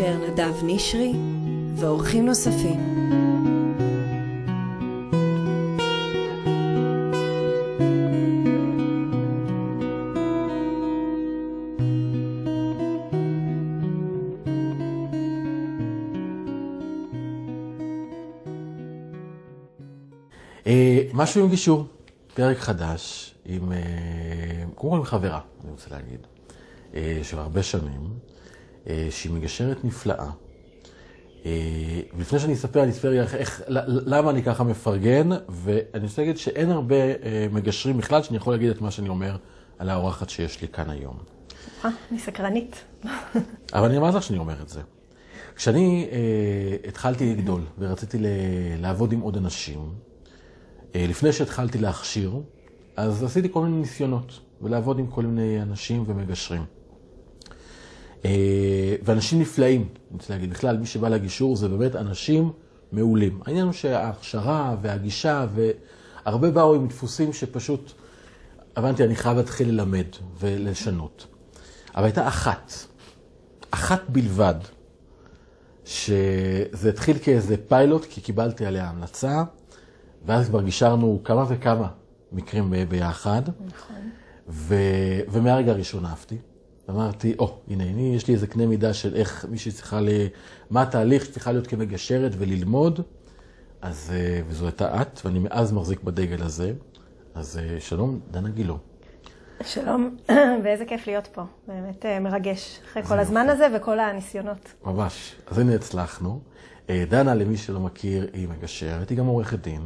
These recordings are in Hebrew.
המגשר נדב נשרי ואורחים נוספים. אה, משהו עם גישור, פרק חדש, עם, אה, כל עם חברה, אני רוצה להגיד, אה, של הרבה שנים, שהיא מגשרת נפלאה. ולפני שאני אספר, אני אספר איך, איך, למה אני ככה מפרגן, ואני רוצה להגיד שאין הרבה מגשרים בכלל שאני יכול להגיד את מה שאני אומר על האורחת שיש לי כאן היום. אני סקרנית. אבל אני אמרתי לך שאני אומר את זה. כשאני אה, התחלתי לגדול ורציתי ל- לעבוד עם עוד אנשים, אה, לפני שהתחלתי להכשיר, אז עשיתי כל מיני ניסיונות, ולעבוד עם כל מיני אנשים ומגשרים. אה, ואנשים נפלאים, אני רוצה להגיד, בכלל, מי שבא לגישור זה באמת אנשים מעולים. העניין הוא שההכשרה והגישה, והרבה באו עם דפוסים שפשוט, הבנתי, אני חייב להתחיל ללמד ולשנות. אבל הייתה אחת, אחת בלבד, שזה התחיל כאיזה פיילוט, כי קיבלתי עליה המלצה. ואז כבר גישרנו כמה וכמה מקרים ביחד. נכון. ו... ומהרגע הראשון אהבתי. אמרתי, או, oh, הנה, הנה, יש לי איזה קנה מידה של איך מישהי צריכה ל... מה התהליך שצריכה להיות כמגשרת וללמוד. אז, אה, וזו הייתה את, ואני מאז מחזיק בדגל הזה. אז אה, שלום, דנה גילו. שלום, ואיזה כיף להיות פה. באמת אה, מרגש, אחרי כל הזמן הזה וכל הניסיונות. ממש. אז הנה הצלחנו. דנה, למי שלא מכיר, היא מגשרת, היא גם עורכת דין.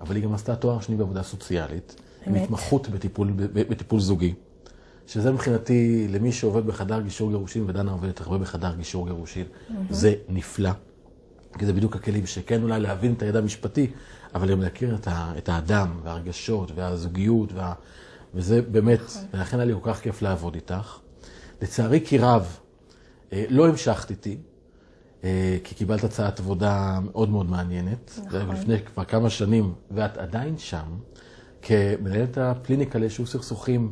אבל היא גם עשתה תואר שני בעבודה סוציאלית, עם התמחות בטיפול, בטיפול זוגי, שזה מבחינתי, למי שעובד בחדר גישור גירושין, ודנה עובדת הרבה בחדר גישור גירושין, mm-hmm. זה נפלא. כי זה בדיוק הכלים שכן אולי להבין את הידע המשפטי, אבל גם להכיר את, ה, את האדם, והרגשות, והזוגיות, וה, וזה באמת, נכון. ולכן היה לי כל כך כיף לעבוד איתך. לצערי כי רב, אה, לא המשכת איתי, אה, כי קיבלת הצעת עבודה מאוד מאוד מעניינת. נכון. זה לפני כבר כמה שנים, ואת עדיין שם, כמנהלת הקליניקה לאיזשהו סכסוכים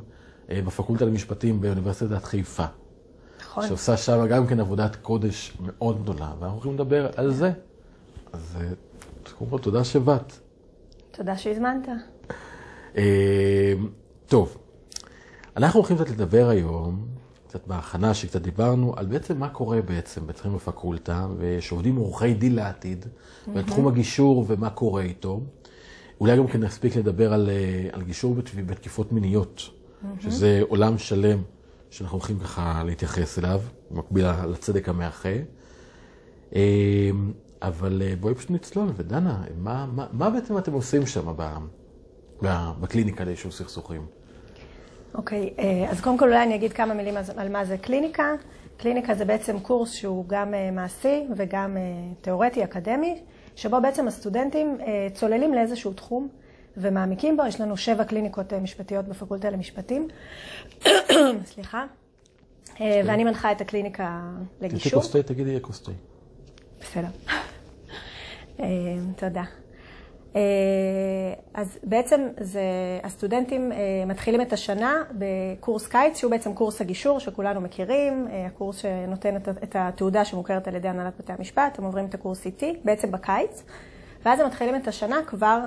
בפקולטה למשפטים באוניברסיטת חיפה. נכון. שעושה שם גם כן עבודת קודש מאוד גדולה, ואנחנו הולכים לדבר על זה. אז אה, קודם כל, תודה שבאת. תודה שהזמנת. טוב, אנחנו הולכים קצת לדבר היום קצת בהכנה שקצת דיברנו, על בעצם מה קורה בעצם בתחום הפקולטה, ושעובדים עורכי דין לעתיד, mm-hmm. ועל תחום הגישור ומה קורה איתו. אולי גם כן נספיק לדבר על, אה, על גישור בתקיפות מיניות. שזה עולם שלם שאנחנו הולכים ככה להתייחס אליו, במקביל לצדק המאחה. אמ, אבל אה, בואי פשוט נצלול, ודנה, מה, מה, מה בעצם אתם עושים שם בקליניקה ליישוב סכסוכים? אוקיי, אה, אז קודם כל אולי אני אגיד כמה מילים על מה זה קליניקה. קליניקה זה בעצם קורס שהוא גם אה, מעשי וגם תיאורטי, אקדמי, שבו בעצם הסטודנטים צוללים לאיזשהו תחום ומעמיקים בו. יש לנו שבע קליניקות משפטיות בפקולטה למשפטים. סליחה. ואני מנחה את הקליניקה לגישור. תגידי כוס תה, תגידי כוס תה. בסדר. תודה. אה, אז בעצם זה, הסטודנטים אה, מתחילים את השנה בקורס קיץ, שהוא בעצם קורס הגישור שכולנו מכירים, אה, הקורס שנותן את התעודה שמוכרת על ידי הנהלת בתי המשפט, הם עוברים את הקורס איתי, בעצם בקיץ, ואז הם מתחילים את השנה כבר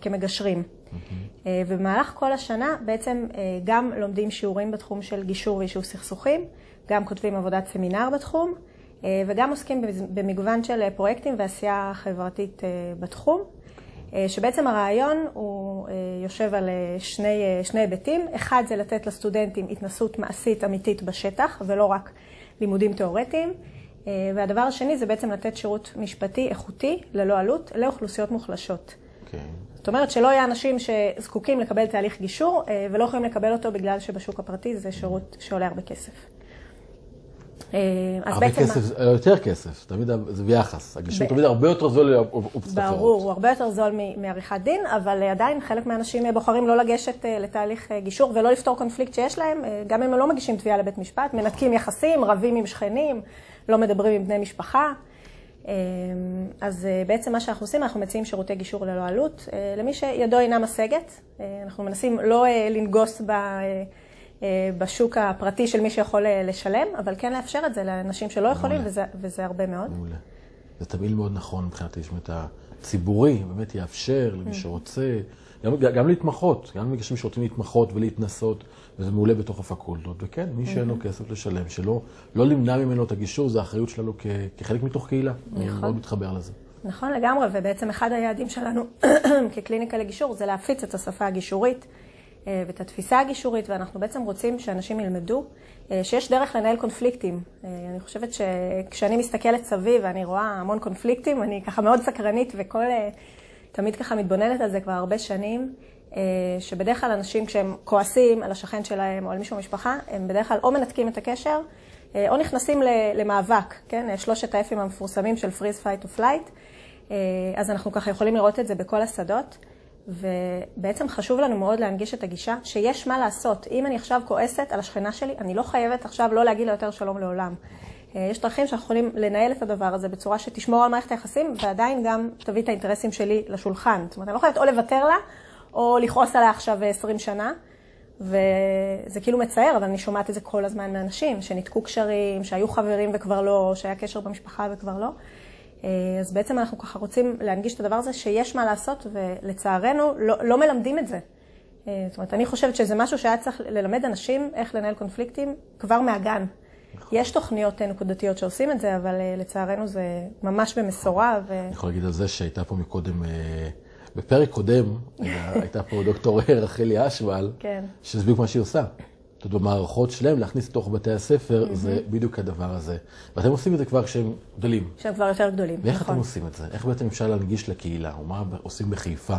כמגשרים. Mm-hmm. ובמהלך כל השנה בעצם גם לומדים שיעורים בתחום של גישור ויישוב סכסוכים, גם כותבים עבודת סמינר בתחום, וגם עוסקים במגוון של פרויקטים ועשייה חברתית בתחום. אה, שבעצם הרעיון הוא אה, יושב על אה, שני, שני היבטים. אחד זה לתת לסטודנטים התנסות מעשית אמיתית בשטח, ולא רק לימודים תיאורטיים. והדבר השני זה בעצם לתת שירות משפטי איכותי, ללא עלות, לאוכלוסיות מוחלשות. Okay. אוקיי. זאת אומרת שלא יהיה אנשים שזקוקים לקבל תהליך גישור ולא יכולים לקבל אותו בגלל שבשוק הפרטי זה שירות שעולה הרבה כסף. אה, הרבה כסף, מה... יותר כסף, תמיד זה ביחס. הגישור ב... תמיד הרבה יותר זול לאופציות ברור, הוא הרבה יותר זול מעריכת דין, אבל עדיין חלק מהאנשים בוחרים לא לגשת אה, לתהליך אה, גישור ולא לפתור קונפליקט שיש להם, גם אם הם לא מגישים תביעה לבית משפט, מנתקים יחסים, רבים עם שכנים, לא מדברים עם בני משפחה. אז בעצם מה שאנחנו עושים, אנחנו מציעים שירותי גישור ללא עלות. למי שידו אינה משגת, אנחנו מנסים לא לנגוס בשוק הפרטי של מי שיכול לשלם, אבל כן לאפשר את זה לאנשים שלא יכולים, וזה, וזה הרבה מאוד. מעולה. זה תמיד מאוד נכון מבחינתי, זאת אומרת, הציבורי באמת יאפשר למי שרוצה, גם, גם להתמחות, גם למי שרוצים להתמחות ולהתנסות, וזה מעולה בתוך הפקולטות. וכן, מי שאין לו כסף לשלם, שלא לא למנע ממנו את הגישור, זה האחריות שלנו כ, כחלק מתוך קהילה. נכון. אני מאוד מתחבר לזה. נכון לגמרי, ובעצם אחד היעדים שלנו כקליניקה לגישור זה להפיץ את השפה הגישורית ואת התפיסה הגישורית, ואנחנו בעצם רוצים שאנשים ילמדו שיש דרך לנהל קונפליקטים. אני חושבת שכשאני מסתכלת סביב ואני רואה המון קונפליקטים, אני ככה מאוד סקרנית וכל, תמיד ככה מתבוננת על זה כבר הרבה שנים, שבדרך כלל אנשים כשהם כועסים על השכן שלהם או על מישהו במשפחה, הם בדרך כלל או מנתקים את הקשר, או נכנסים למאבק, כן? שלושת האפים המפורסמים של fight או flight. אז אנחנו ככה יכולים לראות את זה בכל השדות. ובעצם חשוב לנו מאוד להנגיש את הגישה שיש מה לעשות. אם אני עכשיו כועסת על השכנה שלי, אני לא חייבת עכשיו לא להגיד לה יותר שלום לעולם. יש דרכים שאנחנו יכולים לנהל את הדבר הזה בצורה שתשמור על מערכת היחסים, ועדיין גם תביא את האינטרסים שלי לשולחן. זאת אומרת, אני לא חייבת או לוותר לה, או לכעוס עליה עכשיו 20 שנה. וזה כאילו מצער, אבל אני שומעת את זה כל הזמן מאנשים, שניתקו קשרים, שהיו חברים וכבר לא, שהיה קשר במשפחה וכבר לא. אז בעצם אנחנו ככה רוצים להנגיש את הדבר הזה שיש מה לעשות, ולצערנו לא, לא מלמדים את זה. זאת אומרת, אני חושבת שזה משהו שהיה צריך ללמד אנשים איך לנהל קונפליקטים כבר מהגן. נכון. יש תוכניות נקודתיות שעושים את זה, אבל לצערנו זה ממש במשורה. ו... אני יכול להגיד על זה שהייתה פה מקודם, בפרק קודם, הייתה פה דוקטור רחלי אשוול, כן. שזה בדיוק מה שהיא עושה. זאת אומרת, במערכות שלהם, להכניס לתוך בתי הספר, זה בדיוק הדבר הזה. ואתם עושים את זה כבר כשהם גדולים. כשהם כבר יותר גדולים, ואיך אתם עושים את זה? איך בעצם אפשר להנגיש לקהילה? או מה עושים בחיפה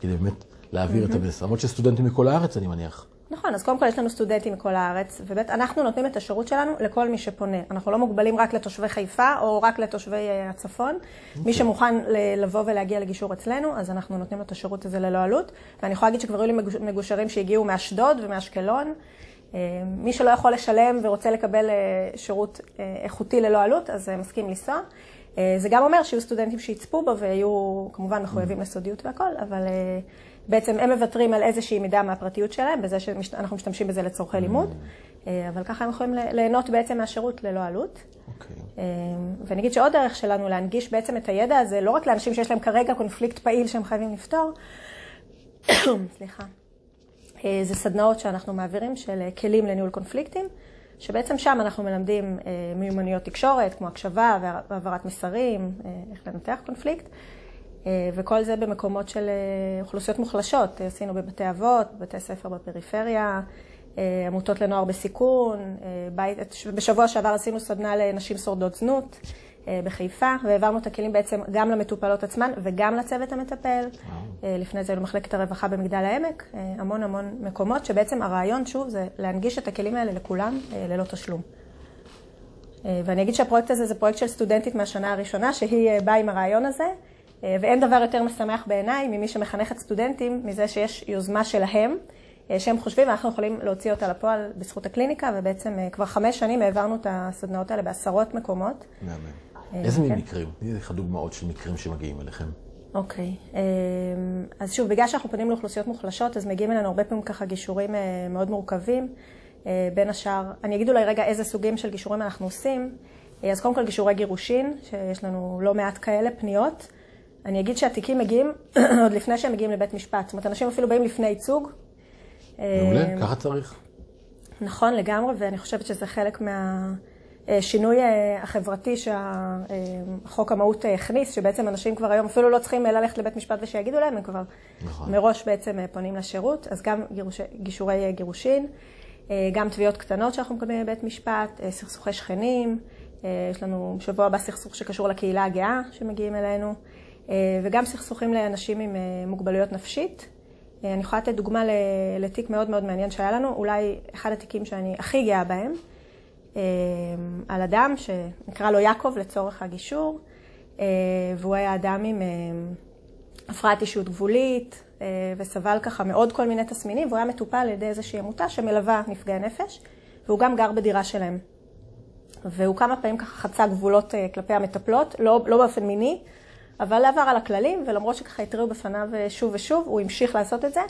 כדי באמת להעביר את המסר? למרות שסטודנטים מכל הארץ, אני מניח. נכון, אז קודם כל יש לנו סטודנטים מכל הארץ, ובאמת אנחנו נותנים את השירות שלנו לכל מי שפונה. אנחנו לא מוגבלים רק לתושבי חיפה או רק לתושבי הצפון. Okay. מי שמוכן לבוא ולהגיע לגישור אצלנו, אז אנחנו נותנים לו את השירות הזה ללא עלות. ואני יכולה להגיד שכבר היו לי מגושרים שהגיעו מאשדוד ומאשקלון. מי שלא יכול לשלם ורוצה לקבל שירות איכותי ללא עלות, אז מסכים לנסוע. זה גם אומר שיהיו סטודנטים שיצפו בו ויהיו כמובן מחויבים לסודיות והכל, אבל בעצם הם מוותרים על איזושהי מידה מהפרטיות שלהם, בזה שאנחנו משתמשים בזה לצורכי לימוד, אבל ככה הם יכולים ליהנות בעצם מהשירות ללא עלות. Okay. אוקיי. ואני אגיד שעוד דרך שלנו להנגיש בעצם את הידע הזה, לא רק לאנשים שיש להם כרגע קונפליקט פעיל שהם חייבים לפתור, סליחה. זה סדנאות שאנחנו מעבירים של כלים לניהול קונפליקטים, שבעצם שם אנחנו מלמדים מיומנויות תקשורת, כמו הקשבה והעברת מסרים, איך לנתח קונפליקט, וכל זה במקומות של אוכלוסיות מוחלשות. עשינו בבתי אבות, בבתי ספר בפריפריה, עמותות לנוער בסיכון, בית, בשבוע שעבר עשינו סדנה לנשים שורדות זנות. בחיפה, והעברנו את הכלים בעצם גם למטופלות עצמן וגם לצוות המטפל. לפני זה למחלקת הרווחה במגדל העמק, המון המון מקומות, שבעצם הרעיון, שוב, זה להנגיש את הכלים האלה לכולם ללא תשלום. ואני אגיד שהפרויקט הזה זה פרויקט של סטודנטית מהשנה הראשונה, שהיא באה עם הרעיון הזה, ואין דבר יותר משמח בעיניי ממי שמחנכת סטודנטים, מזה שיש יוזמה שלהם, שהם חושבים, ואנחנו יכולים להוציא אותה לפועל בזכות הקליניקה, ובעצם כבר חמש שנים העברנו את הסדנאות האלה בעשרות מקומות. מאמן. איזה מין מקרים? תני לך דוגמאות של מקרים שמגיעים אליכם. אוקיי. אז שוב, בגלל שאנחנו פונים לאוכלוסיות מוחלשות, אז מגיעים אלינו הרבה פעמים ככה גישורים מאוד מורכבים. בין השאר, אני אגיד אולי רגע איזה סוגים של גישורים אנחנו עושים. אז קודם כל גישורי גירושין, שיש לנו לא מעט כאלה פניות. אני אגיד שהתיקים מגיעים עוד לפני שהם מגיעים לבית משפט. זאת אומרת, אנשים אפילו באים לפני ייצוג. מעולה, ככה צריך. נכון, לגמרי, ואני חושבת שזה חלק מה... שינוי החברתי שהחוק המהות הכניס, שבעצם אנשים כבר היום אפילו לא צריכים ללכת לבית משפט ושיגידו להם, הם כבר נכון. מראש בעצם פונים לשירות, אז גם גירוש, גישורי גירושין, גם תביעות קטנות שאנחנו מקבלים בבית משפט, סכסוכי שכנים, יש לנו בשבוע הבא סכסוך שקשור לקהילה הגאה שמגיעים אלינו, וגם סכסוכים לאנשים עם מוגבלויות נפשית. אני יכולה לתת דוגמה לתיק מאוד מאוד מעניין שהיה לנו, אולי אחד התיקים שאני הכי גאה בהם. על אדם שנקרא לו יעקב לצורך הגישור, והוא היה אדם עם הפרעת אישיות גבולית, וסבל ככה מעוד כל מיני תסמינים, והוא היה מטופל על ידי איזושהי עמותה שמלווה נפגעי נפש, והוא גם גר בדירה שלהם. והוא כמה פעמים ככה חצה גבולות כלפי המטפלות, לא, לא באופן מיני, אבל עבר על הכללים, ולמרות שככה התריעו בפניו שוב ושוב, הוא המשיך לעשות את זה.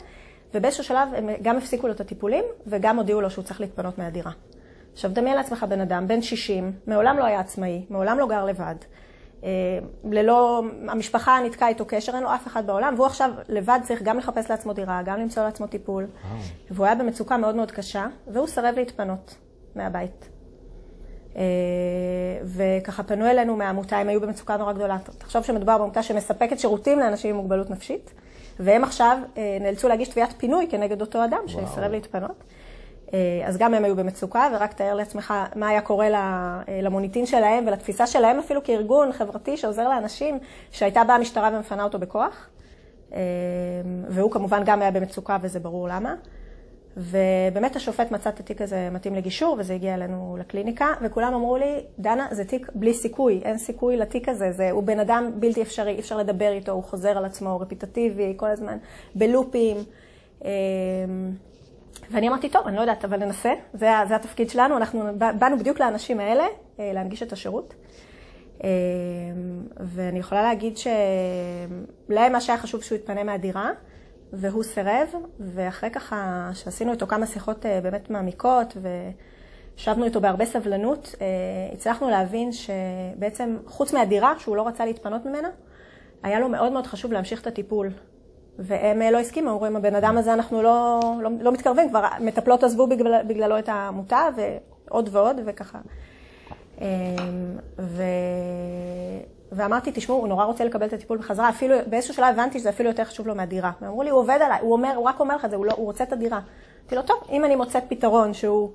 ובאיזשהו שלב הם גם הפסיקו לו את הטיפולים, וגם הודיעו לו שהוא צריך להתפנות מהדירה. עכשיו, דמיין לעצמך בן אדם, בן 60, מעולם לא היה עצמאי, מעולם לא גר לבד. אה, ללא, המשפחה נתקעה איתו קשר, אין לו אף אחד בעולם, והוא עכשיו לבד צריך גם לחפש לעצמו דירה, גם למצוא לעצמו טיפול. והוא היה במצוקה מאוד מאוד קשה, והוא סרב להתפנות מהבית. אה, וככה פנו אלינו מהעמותה, הם היו במצוקה נורא גדולה. תחשוב שמדובר בעמותה שמספקת שירותים לאנשים עם מוגבלות נפשית, והם עכשיו אה, נאלצו להגיש תביעת פינוי כנגד אותו אדם שסרב להתפנות. אה, אז גם הם היו במצוקה, ורק תאר לעצמך מה היה קורה למוניטין שלהם ולתפיסה שלהם אפילו כארגון חברתי שעוזר לאנשים, שהייתה באה המשטרה ומפנה אותו בכוח. והוא כמובן גם היה במצוקה וזה ברור למה. ובאמת השופט מצא את התיק הזה מתאים לגישור, וזה הגיע אלינו לקליניקה, וכולם אמרו לי, דנה, זה תיק בלי סיכוי, אין סיכוי לתיק הזה, זה, הוא בן אדם בלתי אפשרי, אי אפשר לדבר איתו, הוא חוזר על עצמו, הוא רפיטטיבי, כל הזמן, בלופים. אמ, ואני אמרתי, טוב, אני לא יודעת, אבל ננסה, זה, זה התפקיד שלנו, אנחנו באנו בדיוק לאנשים האלה, אה, להנגיש את השירות. אמ, ואני יכולה להגיד שלהם מה שהיה חשוב שהוא יתפנה מהדירה. והוא סירב, ואחרי ככה שעשינו איתו כמה שיחות אה, באמת מעמיקות, וישבנו איתו בהרבה סבלנות, אה, הצלחנו להבין שבעצם חוץ מהדירה, שהוא לא רצה להתפנות ממנה, היה לו מאוד מאוד חשוב להמשיך את הטיפול. והם אה, לא הסכימו, אמרו, עם הבן אדם הזה אנחנו לא, לא, לא מתקרבים, כבר מטפלות עזבו בגלל, בגללו את העמותה, ועוד ועוד, וככה. ו... ואמרתי, תשמעו, הוא נורא רוצה לקבל את הטיפול בחזרה, אפילו באיזשהו שלב הבנתי שזה אפילו יותר חשוב לו מהדירה. ואמרו לי, הוא עובד עליי, הוא, אומר, הוא רק אומר לך את זה, הוא, לא, הוא רוצה את הדירה. אמרתי לו, טוב, אם אני מוצאת פתרון שהוא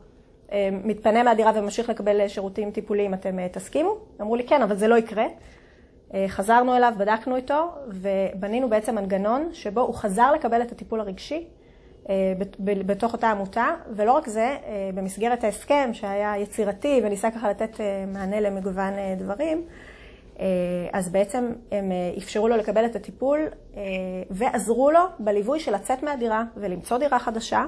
אה, מתפנה מהדירה וממשיך לקבל שירותים טיפוליים, אתם אה, תסכימו? אמרו לי, כן, אבל זה לא יקרה. אה, חזרנו אליו, בדקנו איתו, ובנינו בעצם מנגנון שבו הוא חזר לקבל את הטיפול הרגשי אה, בתוך אותה עמותה, ולא רק זה, אה, במסגרת ההסכם שהיה יצירתי וניסה ככה לתת אה, מענה למגוון אה, דברים, אה, אז בעצם הם אה, אפשרו לו לקבל את הטיפול אה, ועזרו לו בליווי של לצאת מהדירה ולמצוא דירה חדשה.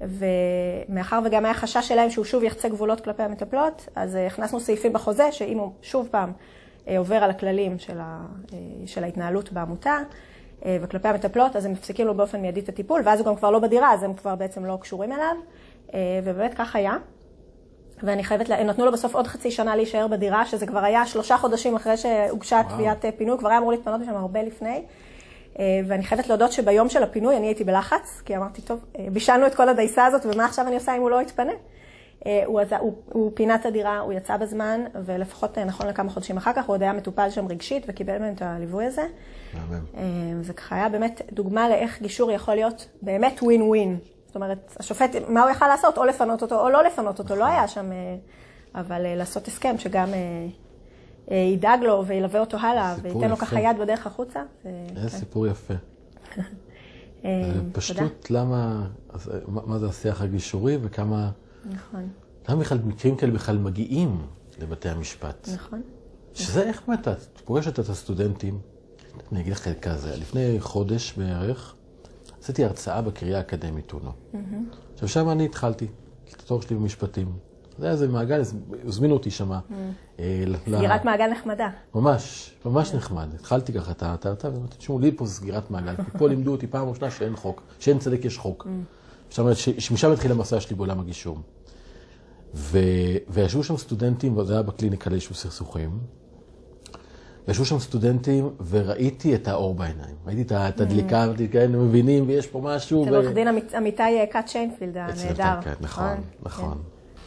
ומאחר וגם היה חשש שלהם שהוא שוב יחצה גבולות כלפי המטפלות, אז הכנסנו סעיפים בחוזה שאם הוא שוב פעם עובר על הכללים של, ה, של ההתנהלות בעמותה וכלפי המטפלות, אז הם מפסיקים לו באופן מיידי את הטיפול, ואז הוא גם כבר לא בדירה, אז הם כבר בעצם לא קשורים אליו, ובאמת כך היה. ואני חייבת, הם נתנו לו בסוף עוד חצי שנה להישאר בדירה, שזה כבר היה שלושה חודשים אחרי שהוגשה תביעת אה, פינוי, כבר היה אמור להתפנות משם הרבה לפני. אה, ואני חייבת להודות שביום של הפינוי אני הייתי בלחץ, כי אמרתי, טוב, אה, בישלנו את כל הדייסה הזאת, ומה עכשיו אני עושה אם הוא לא יתפנה? הוא, הוא, הוא פינה את הדירה, הוא יצא בזמן, ולפחות נכון לכמה חודשים אחר כך, הוא עוד היה מטופל שם רגשית וקיבל מהם את הליווי הזה. זה ככה היה באמת דוגמה לאיך גישור יכול להיות באמת ווין ווין. זאת אומרת, השופט, מה הוא יכל לעשות? או לפנות אותו או לא לפנות אותו, לא היה שם, אה, אבל אה, לעשות הסכם שגם אה, ידאג לו וילווה אותו הלאה, וייתן לו ככה יד בדרך החוצה. זה כן. סיפור יפה. פשטות, למה, מה זה השיח הגישורי וכמה... נכון. למה בכלל מקרים כאלה בכלל מגיעים לבתי המשפט? נכון. שזה איך באמת, את פוגשת את הסטודנטים, אני אגיד לך כזה, לפני חודש בערך, עשיתי הרצאה בקריה האקדמית אונו. עכשיו, שם אני התחלתי, את התואר שלי במשפטים. זה היה איזה מעגל, הזמינו אותי שמה. אה, סגירת מעגל נחמדה. ממש, ממש נחמד. התחלתי ככה את ההרצאה, ואמרתי, תשמעו, לי פה סגירת מעגל, כי פה לימדו אותי פעם ראשונה שאין חוק, שאין צדק יש חוק. שמשם התחיל המסע שלי בעולם הגישור. וישבו שם סטודנטים, וזה היה בקליניקה ליישוב סכסוכים. ישבו שם סטודנטים וראיתי את האור בעיניים. ראיתי את הדליקה, אמרתי, כן, הם מבינים ויש פה משהו. אצל עורך דין אמיתי קאט שיינפילד הנהדר. כן, נכון, נכון.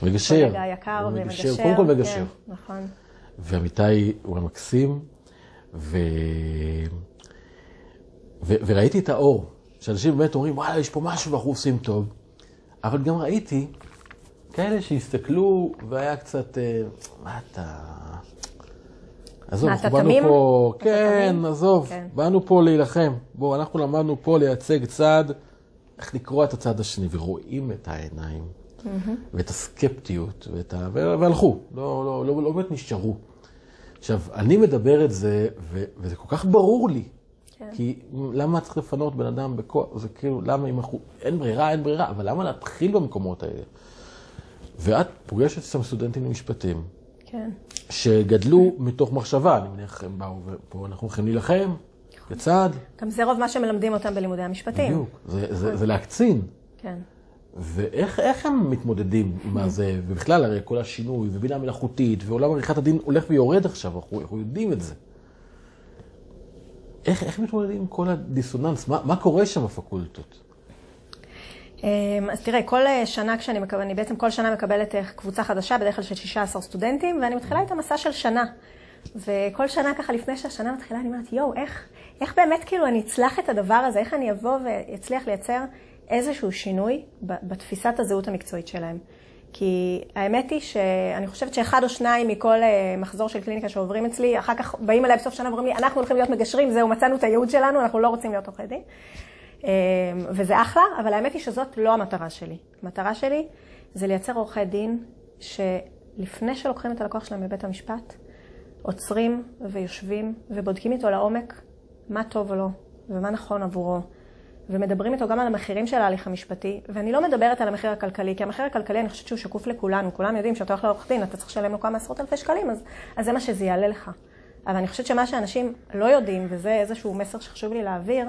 מגשר. רגע יקר ומגשר. קודם כל מגשר. כן, נכון. ואמיתי הוא המקסים, ו... ו... וראיתי את האור, שאנשים באמת אומרים, וואלה, יש פה משהו ואנחנו עושים טוב. אבל גם ראיתי כאלה שהסתכלו והיה קצת, אה, מה אתה... עזוב, אנחנו באנו פה, כן, עזוב, כן. באנו פה להילחם. בואו, אנחנו למדנו פה לייצג צד, איך לקרוא את הצד השני, ורואים את העיניים. ואת הסקפטיות, ואת ה... והלכו, לא, לא, לא, לא באמת נשארו. עכשיו, אני מדבר את זה. וזה כל כך ברור לי. כן. כי למה צריך לפנות בן אדם בכוח? זה כאילו, למה אם אנחנו... אין ברירה, אין ברירה, אבל למה להתחיל במקומות האלה? ואת פוגשת שם סטודנטים למשפטים, כן. שגדלו מתוך מחשבה, אני מניח הם באו ופה אנחנו הולכים להילחם, בצד. גם זה רוב מה שמלמדים אותם בלימודי המשפטים. בדיוק, זה, זה, זה להקצין. כן. ואיך איך הם מתמודדים עם זה, ובכלל הרי כל השינוי, ובינה מלאכותית, ועולם עריכת הדין הולך ויורד עכשיו, אנחנו, אנחנו יודעים את זה. איך, איך מתמודדים עם כל הדיסוננס? מה, מה קורה שם בפקולטות? אמ, אז תראה, כל אה, שנה כשאני מקבלת, אני בעצם כל שנה מקבלת אה, קבוצה חדשה, בדרך כלל של 16 סטודנטים, ואני מתחילה איתם מסע של שנה. וכל שנה ככה, לפני שהשנה מתחילה, אני אומרת, יואו, איך, איך באמת כאילו אני אצלח את הדבר הזה, איך אני אבוא ואצליח לייצר איזשהו שינוי בתפיסת הזהות המקצועית שלהם. כי האמת היא שאני חושבת שאחד או שניים מכל אה, מחזור של קליניקה שעוברים אצלי, אחר כך באים אליי בסוף שנה ואומרים לי, אנחנו הולכים להיות מגשרים, זהו, מצאנו את הייעוד שלנו, אנחנו לא רוצים להיות עורכי דין. אמ, וזה אחלה, אבל האמת היא שזאת לא המטרה שלי. המטרה שלי זה לייצר עורכי דין שלפני שלוקחים את הלקוח שלהם מבית המשפט, עוצרים ויושבים ובודקים איתו לעומק מה טוב או לא, ומה נכון עבורו, ומדברים איתו גם על המחירים של ההליך המשפטי, ואני לא מדברת על המחיר הכלכלי, כי המחיר הכלכלי, אני חושבת שהוא שקוף לכולנו, כולם יודעים שאתה הולך לעורך דין, אתה צריך לשלם לו כמה עשרות אלפי שקלים, אז, אז זה מה שזה יעלה לך. אבל אני חושבת שמה שאנשים לא יודעים, וזה איזשהו מסר שחשוב לי להעביר,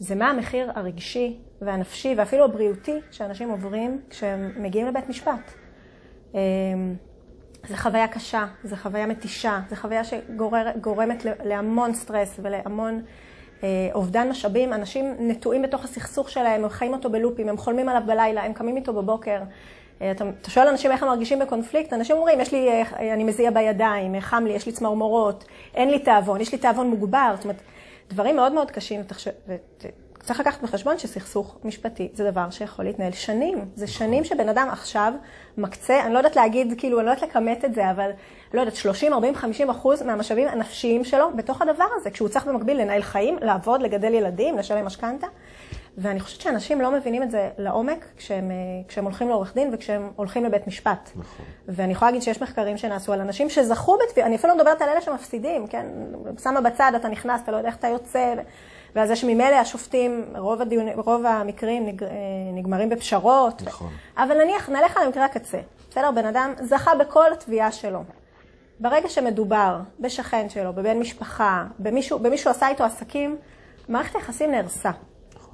זה מה המחיר הרגשי והנפשי ואפילו הבריאותי שאנשים עוברים כשהם מגיעים לבית משפט. אמ, זו חוויה קשה, זו חוויה מתישה, זו חוויה שגורמת להמון סטרס ולהמון אה, אובדן משאבים. אנשים נטועים בתוך הסכסוך שלהם, הם חיים אותו בלופים, הם חולמים עליו בלילה, הם קמים איתו בבוקר. אה, אתה, אתה שואל אנשים איך הם מרגישים בקונפליקט, אנשים אומרים, יש לי, אה, אני מזיע בידיים, חם לי, יש לי צמרמורות, אין לי תיאבון, יש לי תיאבון מוגבר. זאת אומרת, דברים מאוד מאוד קשים, צריך לקחת בחשבון שסכסוך משפטי זה דבר שיכול להתנהל שנים. זה שנים שבן אדם עכשיו מקצה, אני לא יודעת להגיד, כאילו, אני לא יודעת לכמת את זה, אבל לא יודעת, 30, 40, 50 אחוז מהמשאבים הנפשיים שלו בתוך הדבר הזה, כשהוא צריך במקביל לנהל חיים, לעבוד, לגדל ילדים, לשלם משכנתה. ואני חושבת שאנשים לא מבינים את זה לעומק כשהם, אה, כשהם הולכים לעורך דין וכשהם הולכים לבית משפט. נכון. ואני יכולה להגיד שיש מחקרים שנעשו על אנשים שזכו בתביעה, אני אפילו לא מדברת על אלה שמפסידים, כן? שמה בצד, אתה נכנס, אתה לא יודע איך אתה יוצא, ועל זה שממילא השופטים, רוב, הדיון, רוב המקרים נג, אה, נגמרים בפשרות. נכון. אבל נניח, נלך על מקרה הקצה. בסדר? בן אדם זכה בכל התביעה שלו. ברגע שמדובר בשכן שלו, בבן משפחה, במישהו, במישהו עשה איתו עסקים, מערכת היחסים נהרסה.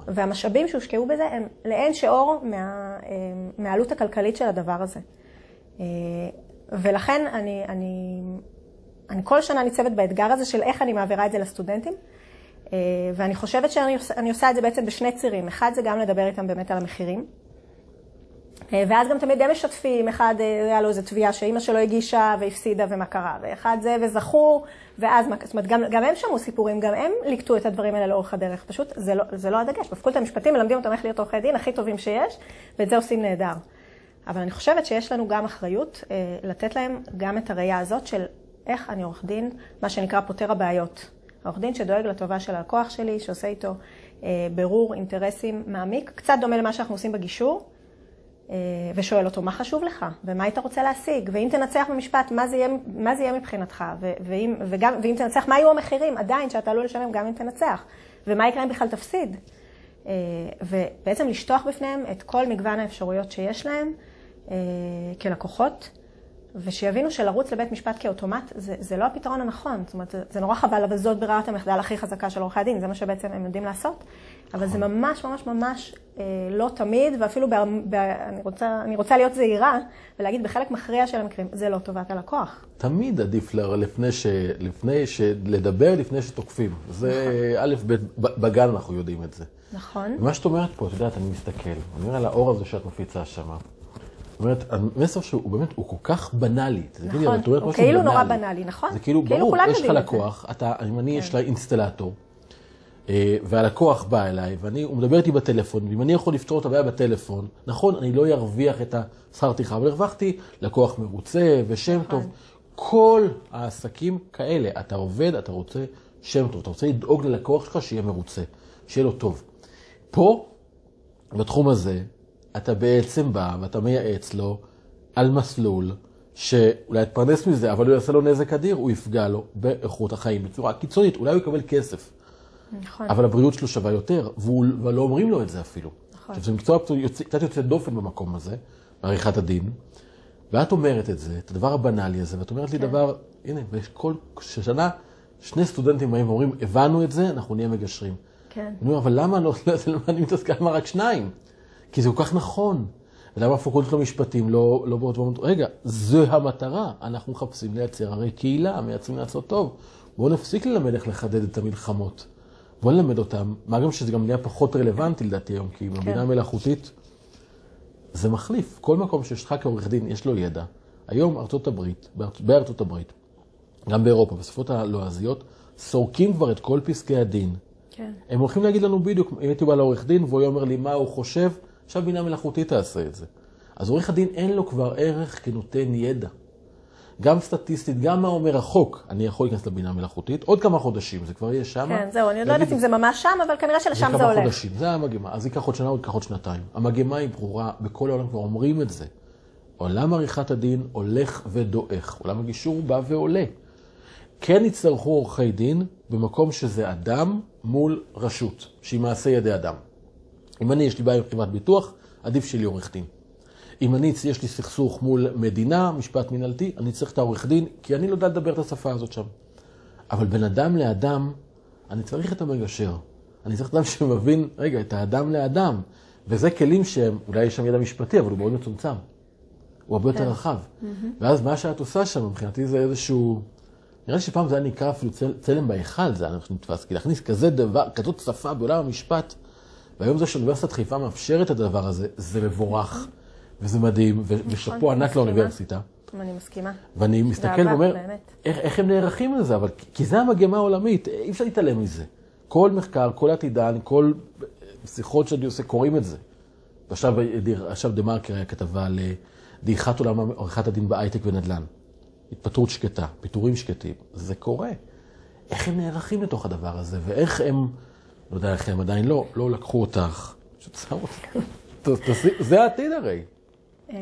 והמשאבים שהושקעו בזה הם לאין שיעור אה, מהעלות הכלכלית של הדבר הזה. אה, ולכן אני, אני, אני כל שנה ניצבת באתגר הזה של איך אני מעבירה את זה לסטודנטים. אה, ואני חושבת שאני עושה את זה בעצם בשני צירים. אחד זה גם לדבר איתם באמת על המחירים. ואז גם תמיד הם משתפים, אחד היה לו איזו תביעה שאימא שלו הגישה והפסידה ומה קרה, ואחד זה וזכו, ואז, זאת אומרת, גם, גם הם שמעו סיפורים, גם הם ליקטו את הדברים האלה לאורך הדרך. פשוט זה לא, זה לא הדגש. בפקולטה המשפטים מלמדים אותם איך להיות עורכי דין הכי טובים שיש, ואת זה עושים נהדר. אבל אני חושבת שיש לנו גם אחריות אה, לתת להם גם את הראייה הזאת של איך אני עורך דין, מה שנקרא פותר הבעיות. עורך דין שדואג לטובה של הלקוח שלי, שעושה איתו אה, ברור אינטרסים מעמיק, קצת דומה למה שאנחנו עושים בגישור. אה, ושואל אותו, מה חשוב לך? ומה היית רוצה להשיג? ואם תנצח במשפט, מה זה יהיה, מה זה יהיה מבחינתך? ואם, וגם, ואם תנצח, מה יהיו המחירים עדיין שאתה עלול לשלם גם אם תנצח? ומה יקרה אם בכלל תפסיד? אה, ובעצם לשטוח בפניהם את כל מגוון האפשרויות שיש להם אה, כלקוחות, ושיבינו שלרוץ לבית משפט כאוטומט זה, זה לא הפתרון הנכון. זאת אומרת, זה, זה נורא חבל, אבל זאת ברירת המחדל הכי חזקה של עורכי הדין, זה מה שבעצם הם יודעים לעשות. אבל זה ממש ממש ממש אה, לא תמיד, ואפילו ב, ב, אני, רוצה, אני רוצה להיות זהירה ולהגיד בחלק מכריע של המקרים, זה לא טובת הלקוח. תמיד עדיף לפני, ש, לפני ש, לדבר לפני שתוקפים. זה נכון. א', ב', בגן אנחנו יודעים את זה. נכון. ומה שאת אומרת פה, את יודעת, אני מסתכל, אני אומר על האור הזה שאת מפיצה שמה. זאת אומרת, המסר שהוא באמת, הוא כל כך בנאלי. נכון, הוא כאילו נורא בנאלי, נכון? זה כאילו, כאילו ברור, יש לך לקוח, אתה, אם אני, יש לה אינסטלטור, אה, והלקוח בא אליי, והוא מדבר איתי בטלפון, ואם אני יכול לפתור את הבעיה בטלפון, נכון, אני לא ארוויח את השכר טרחה, אבל הרווחתי לקוח מרוצה ושם נכון. טוב. כל העסקים כאלה, אתה עובד, אתה רוצה שם טוב, אתה רוצה לדאוג ללקוח שלך שיהיה מרוצה, שיהיה לו טוב. פה, בתחום הזה, אתה בעצם בא ואתה מייעץ לו על מסלול שאולי יתפרנס מזה, אבל הוא יעשה לו נזק אדיר, הוא יפגע לו באיכות החיים בצורה קיצונית, אולי הוא יקבל כסף. נכון. אבל הבריאות שלו שווה יותר, ולא אומרים לו את זה אפילו. נכון. עכשיו, זה מקצוע קצת יוצא דופן במקום הזה, בעריכת הדין, ואת אומרת את זה, את הדבר הבנאלי הזה, ואת אומרת לי כן. דבר, הנה, בכל שנה שני סטודנטים באים ואומרים, הבנו את זה, אנחנו נהיה מגשרים. כן. אני אומר, אבל למה לא, למה אני מתעסק, למה רק שניים? כי זה כל כך נכון. ולמה הפקולטות למשפטים לא, לא באות ואומרות, רגע, זו המטרה, אנחנו מחפשים לייצר הרי קהילה, מייצרים לעשות טוב. בואו נפסיק ללמד איך לחדד את המלחמות. בואו נלמד אותם, מה גם שזה גם נהיה פחות רלוונטי לדעתי היום, כי בבינה כן. המלאכותית זה מחליף. כל מקום שיש לך כעורך דין, יש לו ידע. היום ארצות הברית, בארצ... בארצות הברית, גם באירופה, בשפות הלועזיות, סורקים כבר את כל פסקי הדין. כן. הם הולכים להגיד לנו בדיוק, אם הייתי בא לעורך דין והוא אומר לי מה הוא חושב, עכשיו בינה מלאכותית תעשה את זה. אז עורך הדין אין לו כבר ערך כנותן ידע. גם סטטיסטית, גם מה אומר החוק, אני יכול להיכנס לבינה מלאכותית, עוד כמה חודשים, זה כבר יהיה שם. כן, זהו, אני עוד לא יודעת אם זה ממש שם, אבל כנראה שלשם זה כמה הולך. חודשים, זה המגמה. אז ייקח עוד שנה, עוד ייקח עוד שנתיים. המגמה היא ברורה, בכל העולם כבר אומרים את זה. עולם עריכת הדין הולך ודועך, עולם הגישור בא ועולה. כן יצטרכו עורכי דין במקום שזה אדם מול רשות, שהיא מעשה ידי אדם. אם אני, יש לי בעיה עם חברת ביטוח, עדיף שיהיה לי עורך דין. אם אני, יש לי סכסוך מול מדינה, משפט מנהלתי, אני צריך את העורך דין, כי אני לא יודע לדבר את השפה הזאת שם. אבל בין אדם לאדם, אני צריך את המגשר. אני צריך אדם שמבין, רגע, את האדם לאדם. וזה כלים שהם, אולי יש שם ידע משפטי, אבל הוא מאוד מצומצם. הוא הרבה יותר רחב. ואז מה שאת עושה שם, מבחינתי זה איזשהו... נראה לי שפעם זה היה נקרא אפילו צל, צלם בהיכל, זה היה נתפס, כי להכניס כזה דבר, כזאת שפה בעולם המשפט, והיום זה שאוניברסיטת חיפה מאפשרת את הדבר הזה, זה מבורך, וזה מדהים, ו- ושאפו ענק. לאוניברסיטה. אני מסכימה. ואני מסתכל ואומר. איך, איך הם נערכים לזה, אבל כי זה המגמה העולמית, אי אפשר להתעלם מזה. כל מחקר, כל עתידן, כל שיחות שאני עושה, קוראים את זה. ועכשיו עכשיו דה מרקר היה כתבה על אה, דעיכת עולם עריכת הדין בהייטק ונדל"ן. התפטרות שקטה, פיטורים שקטים, זה קורה. איך הם נערכים לתוך הדבר הזה, ואיך הם, לא יודע איך הם עדיין לא, לא לקחו אותך, פשוט שמו אותך. ת- תעשי- זה העתיד הרי. אה,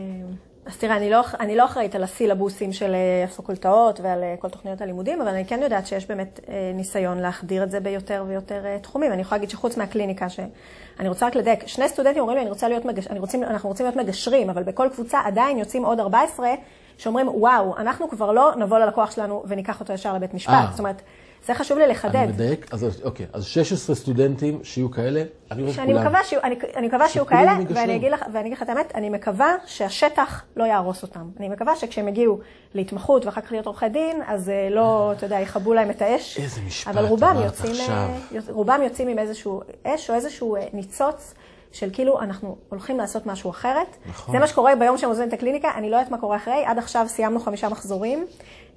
אז תראה, אני לא, אני לא אחראית על הסילבוסים של אה, הפקולטאות ועל אה, כל תוכניות הלימודים, אבל אני כן יודעת שיש באמת אה, ניסיון להחדיר את זה ביותר ויותר תחומים. אני יכולה להגיד שחוץ מהקליניקה, שאני רוצה רק לדייק, שני סטודנטים אומרים לי, אני רוצה להיות מגש... אני רוצים, אנחנו רוצים להיות מגשרים, אבל בכל קבוצה עדיין יוצאים עוד 14 שאומרים, וואו, אנחנו כבר לא נבוא ללקוח שלנו וניקח אותו ישר לבית משפט. אה. זאת אומרת, זה חשוב לי לחדד. אני מדייק, אז אוקיי, אז 16 סטודנטים שיהיו כאלה, אני רואה שאני. מקווה שיהיו, אני, אני מקווה שיהיו כאלה. ואני אגיד, לך, ואני אגיד לך את האמת, אני מקווה שהשטח לא יהרוס אותם. אני מקווה שכשהם יגיעו להתמחות ואחר כך להיות עורכי דין, אז אה, לא, אתה יודע, יכבו להם את האש. איזה משפט אבל רובם יוצאים. אה, רובם יוצאים עם איזשהו אש או איזשהו אה, ניצוץ. של כאילו, אנחנו הולכים לעשות משהו אחרת. נכון. זה מה שקורה ביום שהם עוזבים את הקליניקה, אני לא יודעת מה קורה אחרי, עד עכשיו סיימנו חמישה מחזורים.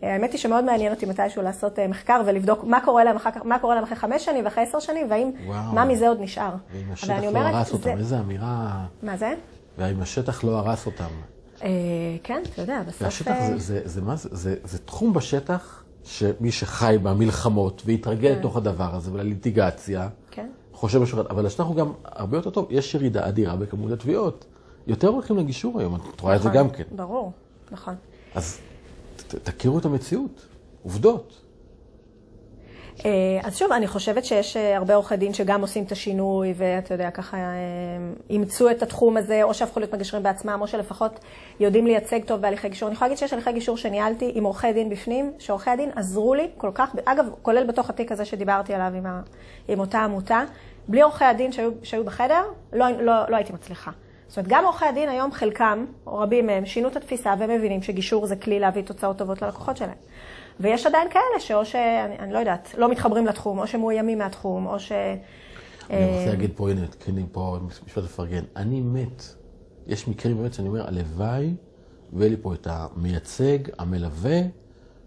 אה, האמת היא שמאוד מעניין אותי מתישהו לעשות אה, מחקר ולבדוק מה קורה להם אחר כך, מה קורה להם אחרי חמש שנים ואחרי עשר שנים, והאם, וואו. מה מזה עוד נשאר. ואם השטח לא אומרת, הרס זה- אותם, איזה אמירה. מה זה? ואם השטח לא הרס אותם. אה, כן, אתה יודע, בסוף... והשטח אה, זה, זה, זה, מה זה, זה, זה תחום בשטח שמי שחי במלחמות והתרגל לתוך הדבר הזה ולליטיגציה, כן. חושב משהו אבל השטח הוא גם הרבה יותר טוב, יש ירידה אדירה בכמות התביעות. יותר הולכים לגישור היום, את רואה את זה נכון, גם כן. ברור, נכון. אז תכירו את המציאות, עובדות. אה, אז שוב, אני חושבת שיש אה, הרבה עורכי דין שגם עושים את השינוי, ואתה יודע, ככה אה, אימצו את התחום הזה, או שהפכו להיות מגשרים בעצמם, או שלפחות יודעים לייצג טוב בהליכי גישור. אני יכולה להגיד שיש הליכי גישור שניהלתי עם עורכי דין בפנים, שעורכי הדין עזרו לי כל כך, אגב, כולל בתוך התיק הזה שדיברתי עליו עם, ה, עם אותה עמותה, בלי עורכי הדין שהיו, שהיו בחדר, לא, לא, לא הייתי מצליחה. זאת אומרת, גם עורכי הדין היום, חלקם, או רבים מהם, שינו את התפיסה ומבינים שגישור זה כלי להביא תוצאות טובות ללקוחות שלהם. ויש עדיין כאלה שאו שאני אני לא יודעת, לא מתחברים לתחום, או שמאוימים מהתחום, או ש... אני רוצה להגיד פה, הנה, כן, פה משפט לפרגן. אני מת. יש מקרים באמת שאני אומר, הלוואי ויהיה לי פה את המייצג, המלווה,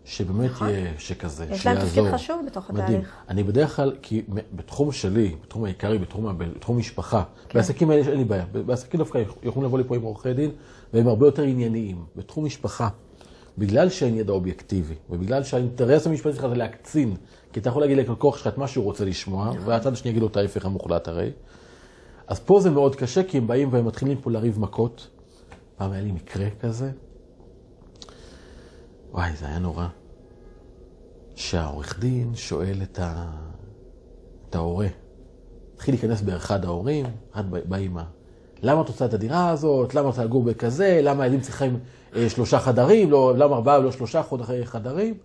שבאמת יהיה שכזה, נכון. יש להם שיעזור. תפקיד חשוב בתוך מדהים. התהליך. אני בדרך כלל, כי בתחום שלי, בתחום העיקרי, בתחום, בתחום משפחה, בעסקים האלה אין לי בעיה. בעסקים דווקא יכולים לבוא לפה עם עורכי דין, והם הרבה יותר ענייניים. בתחום משפחה, בגלל שאין ידע אובייקטיבי, ובגלל שהאינטרס המשפטי שלך זה להקצין, כי אתה יכול להגיד ללקוח שלך את מה שהוא רוצה לשמוע, נכון. והצד השני יגיד לו את ההפך המוחלט הרי. אז פה זה מאוד קשה, כי הם באים והם מתחילים פה לריב מכות. פעם היה לי מקרה כזה, וואי, זה היה נורא. שהעורך דין שואל את, ה... את ההורה, התחיל להיכנס באחד ההורים, אחד בא- באמא, למה את רוצה את הדירה הזאת? למה את רוצה לגור בכזה? למה הילדים צריכים אה, שלושה חדרים? לא, למה ארבעה ולא שלושה חוד- חדרים?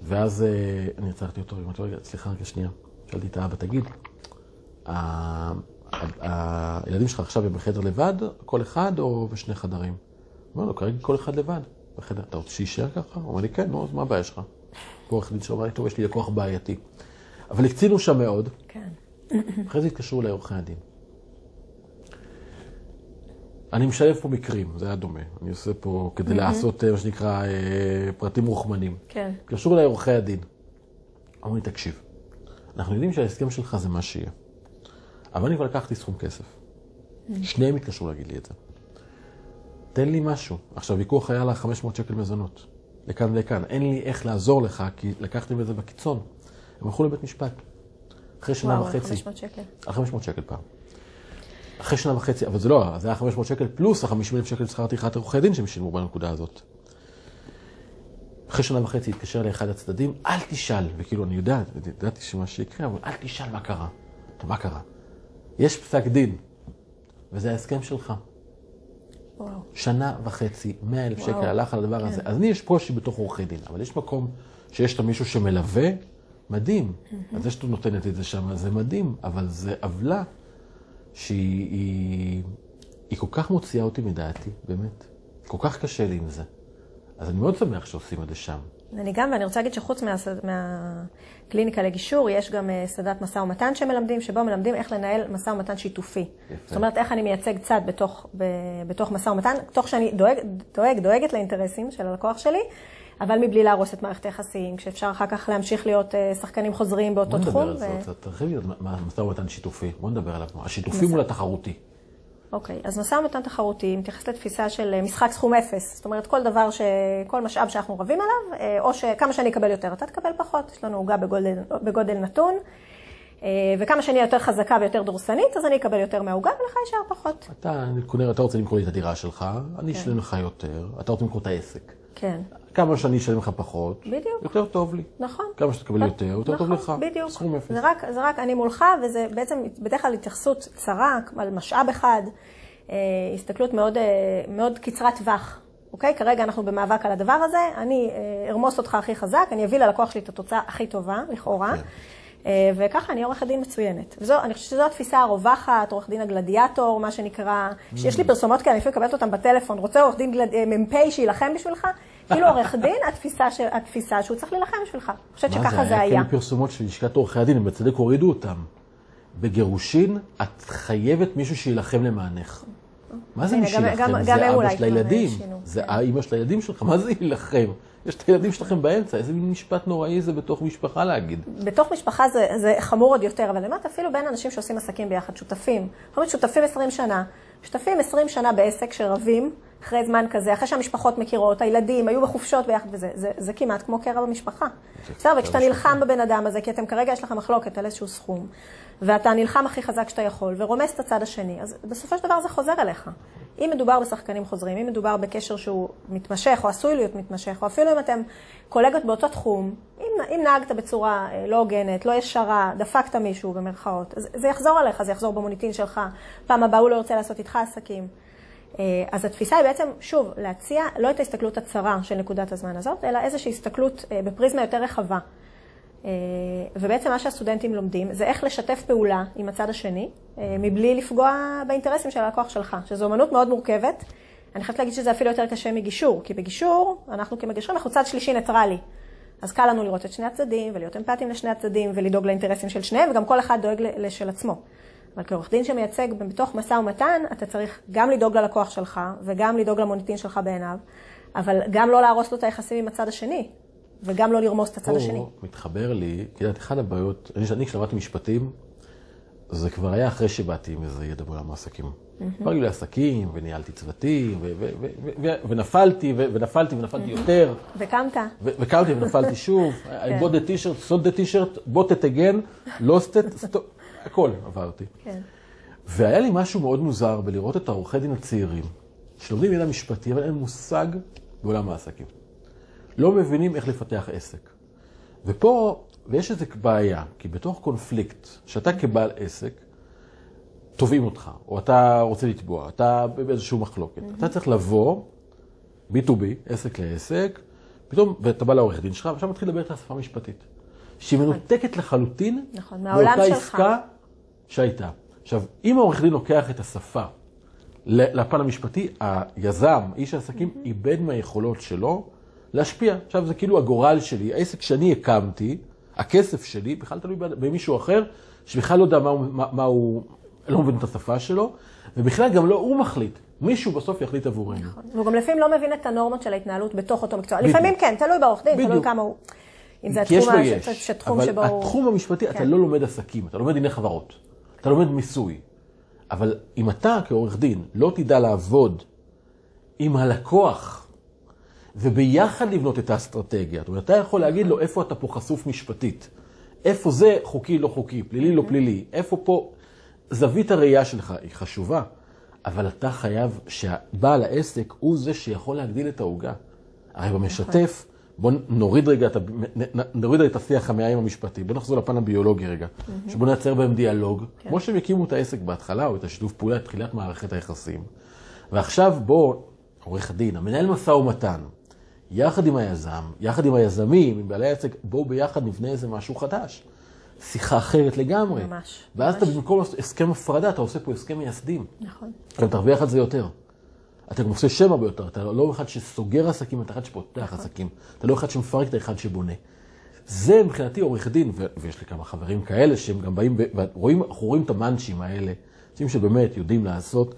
ואז אה, אני עצרתי אותו, אמרתי לו, רגע, סליחה רגע שנייה. שאלתי את האבא, תגיד, הילדים שלך עכשיו הם בחדר לבד, כל אחד או בשני חדרים? אמר לו, כרגע כל אחד לבד בחדר. אתה רוצה שיישאר ככה? הוא אמר לי, כן, נו, אז מה הבעיה שלך? עורך דין שלו אמר לי, טוב, יש לי לקוח בעייתי. אבל הקצינו שם מאוד, כן. אחרי זה התקשרו אליי עורכי הדין. אני משלב פה מקרים, זה היה דומה. אני עושה פה כדי לעשות אה, מה שנקרא אה, פרטים רוחמנים. כן. התקשרו אליי עורכי הדין. אמרו לי, תקשיב, אנחנו יודעים שההסכם שלך זה מה שיהיה, אבל אני כבר לקחתי סכום כסף. שניהם התקשרו להגיד לי את זה. תן לי משהו. עכשיו, ויכוח היה על 500 שקל מזונות. לכאן ולכאן. אין לי איך לעזור לך, כי לקחתם את זה בקיצון. הם הלכו לבית משפט. אחרי שנה וואו, וחצי. 500 שקל. על 500 שקל פעם. אחרי שנה וחצי, אבל זה לא, זה היה 500 שקל פלוס ה-50 אלף שקל שכר טרחת עורכי דין שהם שילמו בנקודה הזאת. אחרי שנה וחצי התקשר אליי אחד הצדדים, אל תשאל, וכאילו אני יודע, ידעתי שמה שיקרה, אבל אל תשאל מה קרה. מה קרה? יש פסק דין, וזה ההסכם שלך. וואו. שנה וחצי, 100 אלף שקל. הלך על הדבר הזה. אז לי יש קושי בתוך עורכי דין, אבל יש מקום שיש לה מישהו שמלווה, מדהים. אז זה שאתה נותנת את זה שם, זה מדהים, אבל זה עוולה שהיא היא, היא כל כך מוציאה אותי מדעתי, באמת. כל כך קשה לי עם זה. אז אני מאוד שמח שעושים את זה שם. אני גם, ואני רוצה להגיד שחוץ מה, מהקליניקה לגישור, יש גם אה, סדנת משא ומתן שמלמדים, שבו מלמדים איך לנהל משא ומתן שיתופי. זאת אומרת, איך אני מייצג צד בתוך, ב, בתוך משא ומתן, תוך שאני דואג, דואג, דואגת לאינטרסים של הלקוח שלי, אבל מבלי להרוס את מערכת היחסים, כשאפשר אחר כך להמשיך להיות אה, שחקנים חוזרים באותו בוא תחום. נדבר על זה, קצת, תרחיבי משא ומתן שיתופי. בוא נדבר עליו. השיתופי מול התחרותי. אוקיי, אז משא ומתן תחרותי מתייחס לתפיסה של אה, משחק סכום אפס. זאת אומרת, כל דבר, ש... כל משאב שאנחנו רבים עליו, אה, או שכמה שאני אקבל יותר, אתה תקבל פחות. יש לנו עוגה בגודל, בגודל נתון, אה, וכמה שאני יותר חזקה ויותר דורסנית, אז אני אקבל יותר מהעוגה ולך יישאר פחות. אתה קונה, אתה רוצה למכור לי את הדירה שלך, אני אשלם לך יותר, אתה רוצה למכור את העסק. כן, כמה שאני אשלם לך פחות, בדיוק. יותר טוב לי. נכון. כמה שתקבל יותר, יותר טוב לך. נכון, בדיוק. סכום אפס. זה רק, זה רק אני מולך, וזה בעצם בדרך כלל התייחסות צרה על משאב אחד, אה, הסתכלות מאוד, אה, מאוד קצרת טווח. אוקיי? כרגע אנחנו במאבק על הדבר הזה, אני אה, ארמוס אותך הכי חזק, אני אביא ללקוח שלי את התוצאה הכי טובה, לכאורה. כן. אה, וככה אני עורכת דין מצוינת. וזו, אני חושבת שזו התפיסה הרווחת, עורך דין הגלדיאטור, מה שנקרא, שיש Mm. לי פרסומות כאלה, אני לפעמים מקבלת אותן בטלפון, רוצה עורך דין גלד- אה, מ"פ שיילחם בשבילך? כאילו עורך דין, התפיסה, ש- התפיסה שהוא צריך להילחם בשבילך. אני חושבת מה שככה זה היה היה. כאילו פרסומות של לשכת עורכי הדין, הם בצדק הורידו אותם. בגירושין, את חייבת מישהו שיילחם למענך. מה זה הנה, מי גם- שיילחם? גם- גם זה אבא של הילדים, זה כן. האימא של הילדים שלך, מה זה יילחם? יש את הילדים שלכם באמצע, איזה מין משפט נוראי זה בתוך משפחה להגיד. בתוך משפחה זה, זה חמור עוד יותר, אבל אני אומרת, אפילו בין אנשים שעושים עסקים ביחד, שותפים. יכול להיות שותפים 20 שנה, שותפים 20 שנה בעסק שרבים, אחרי זמן כזה, אחרי שהמשפחות מכירות, הילדים היו בחופשות ביחד וזה, זה, זה כמעט כמו קרע במשפחה. בסדר, וכשאתה נלחם בבן אדם הזה, כי אתם כרגע יש לכם מחלוקת על איזשהו סכום, ואתה נלחם הכי חזק שאתה יכול, ורומס את הצד השני, אז בסופו של דבר זה חוזר אליך. אם מדובר בשחקנים חוזרים, אם מדובר בקשר שהוא מתמשך, או עשוי להיות מתמשך, או אפילו אם אתם קולגות באותו תחום, אם, אם נהגת בצורה אה, לא הוגנת, לא ישרה, דפקת מישהו במרכאות, זה יחזור עליך, זה יחזור במוניטין שלך, פעם הבאה הוא לא ירצה לעשות איתך עסקים. אה, אז התפיסה היא בעצם, שוב, להציע לא את ההסתכלות הצרה של נקודת הזמן הזאת, אלא איזושהי הסתכלות אה, בפריזמה יותר רחבה. אה, ובעצם מה שהסטודנטים לומדים זה איך לשתף פעולה עם הצד השני, מבלי לפגוע באינטרסים של הלקוח שלך, שזו אמנות מאוד מורכבת. אני חייבת להגיד שזה אפילו יותר קשה מגישור, כי בגישור, אנחנו כמגשרים, אנחנו צד שלישי ניטרלי. אז קל לנו לראות את שני הצדדים, ולהיות אמפתיים לשני הצדדים, ולדאוג לאינטרסים של שניהם, וגם כל אחד דואג לשל עצמו. אבל כעורך דין שמייצג בתוך משא ומתן, אתה צריך גם לדאוג ללקוח שלך, וגם לדאוג למוניטין שלך בעיניו, אבל גם לא להרוס לו את היחסים עם הצד השני, וגם לא לרמוס את הצד השני. פה מתחבר לי, כי את יודעת, אחת הבעיות, אני, כשלמדתי משפטים, זה כבר היה אחרי שבאתי עם איזה ידע בעולם העסקים. כבר היו לי עסקים, וניהלתי צוותים, ונפלתי, ונפלתי, ונפלתי יותר, וקמת, וקמתי ונפלתי שוב. I bought the t-shirt, sold the t-shirt, bought it again, lost it, הכל עברתי. כן. והיה לי משהו מאוד מוזר בלראות את העורכי דין הצעירים, שלומדים ידע משפטי, אבל אין מושג בעולם העסקים. לא מבינים איך לפתח עסק. ופה, ויש איזו בעיה, כי בתוך קונפליקט, שאתה כבעל עסק, תובעים אותך, או אתה רוצה לתבוע, אתה באיזושהי מחלוקת. אתה צריך לבוא, B2B, עסק לעסק, פתאום, ואתה בא לעורך דין שלך, ועכשיו מתחיל לדבר את השפה המשפטית. שהיא מנותקת לחלוטין נכון, מהעולם מאותה שלך. עסקה שהייתה. עכשיו, אם העורך דין לוקח את השפה לפן המשפטי, היזם, איש העסקים, איבד מהיכולות שלו להשפיע. עכשיו, זה כאילו הגורל שלי, העסק שאני הקמתי, הכסף שלי, בכלל תלוי במישהו אחר, שבכלל לא יודע מה הוא, מה, מה הוא לא מבין את השפה שלו, ובכלל גם לא הוא מחליט. מישהו בסוף יחליט עבורנו. והוא גם לפעמים לא מבין את הנורמות של ההתנהלות בתוך אותו מקצוע. בדיוק. לפעמים כן, תלוי בעורך דין, תלוי. כמה הוא... אם זה יש התחום, ה- שתחום אבל שבו הוא... התחום המשפטי, אתה כן. לא לומד עסקים, אתה לומד דיני חברות, אתה לומד מיסוי. אבל אם אתה כעורך דין לא תדע לעבוד עם הלקוח וביחד לבנות את האסטרטגיה, זאת אומרת, אתה יכול להגיד לו איפה אתה פה חשוף משפטית, איפה זה חוקי, לא חוקי, פלילי, לא פלילי, איפה פה... זווית הראייה שלך היא חשובה, אבל אתה חייב שהבעל העסק הוא זה שיכול להגדיל את העוגה. הרי במשתף, בוא נוריד רגע את, נוריד את השיח המאיים המשפטי, בוא נחזור לפן הביולוגי רגע, שבוא נייצר בהם דיאלוג, כמו שהם הקימו את העסק בהתחלה, או את השיתוף פעולה, את תחילת מערכת היחסים. ועכשיו בוא, עורך הדין, המנהל משא ומתן, יחד עם היזם, יחד עם היזמים, עם בעלי העסק, בואו ביחד נבנה איזה משהו חדש. שיחה אחרת לגמרי. ממש, ואז ממש. אתה במקום הסכם הפרדה, אתה עושה פה הסכם מייסדים. נכון. אתה תרוויח על זה יותר. אתה גם עושה שם הרבה יותר, אתה לא אחד שסוגר עסקים, אתה אחד שפותח עסקים. אתה לא אחד שמפרק, אתה אחד שבונה. זה מבחינתי עורך דין, ויש לי כמה חברים כאלה שהם גם באים, ורואים, אנחנו רואים את המאנצ'ים האלה, אנשים שבאמת יודעים לעשות,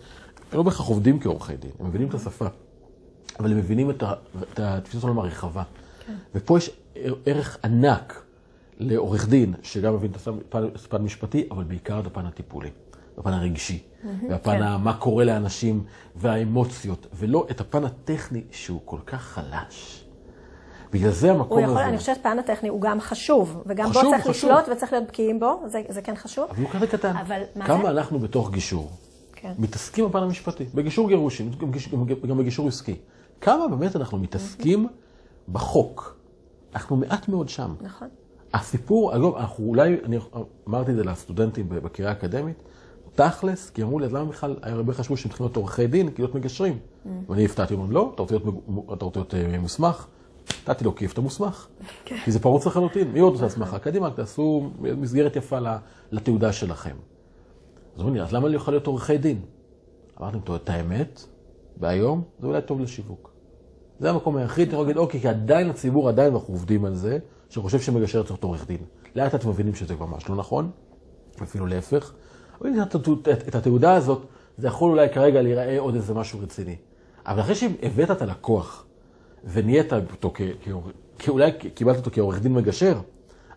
הם לא בהכרח עובדים כעורכי דין, הם מבינים את השפה, אבל הם מבינים את, את התפיסת העולם הרחבה. ופה יש ער- ערך ענק לעורך דין, שגם מבין את הפן המשפטי, אבל בעיקר את הפן הטיפולי, הפן הרגשי, והפן כן. מה קורה לאנשים, והאמוציות, ולא את הפן הטכני שהוא כל כך חלש. בגלל זה המקום יכול, הזה, אני חושבת פן הטכני הוא גם חשוב, וגם חשוב, בו צריך חשוב. לשלוט וצריך להיות בקיאים בו, זה, זה כן חשוב. אבל הוא כזה קטן. אבל מה כמה זה? אנחנו בתוך גישור, כן. מתעסקים בפן המשפטי, בגישור גירושים, גם, גם, גם בגישור עסקי. כמה באמת אנחנו מתעסקים בחוק. אנחנו מעט מאוד שם. נכון. הסיפור, אגב, אנחנו אולי, אני אמרתי את זה לסטודנטים בקריאה האקדמית, תכלס, כי אמרו לי, אז למה בכלל, הרבה חשבו שהם צריכים להיות עורכי דין, כי להיות מגשרים. ואני הפתעתי, אמרו, לא, אתה רוצה להיות, אה, מוסמך? נתתי לו כיף, אתה מוסמך. כי זה פרוץ לחלוטין. מי עוד עושה הסמכה? קדימה, תעשו מסגרת יפה לתעודה שלכם. אז אומרים לי, אז למה אני יכול להיות עורכי דין? אמרתי להם, את האמת, והיום זה אולי טוב לשיווק. זה המקום היחיד, אני יכול להגיד, אוקיי, כי עדיין הציבור, עדיין אנחנו עובדים על זה, שחושב שמגשר צריך להיות עורך דין. לאט לאט מבינים שזה ממש לא נכון, אפילו להפך. אבל הנה, את, את, את התעודה הזאת, זה יכול אולי כרגע להיראה עוד איזה משהו רציני. אבל אחרי שהבאת את הלקוח, ונהיית אותו, כ, כאולי קיבלת אותו כעורך דין מגשר,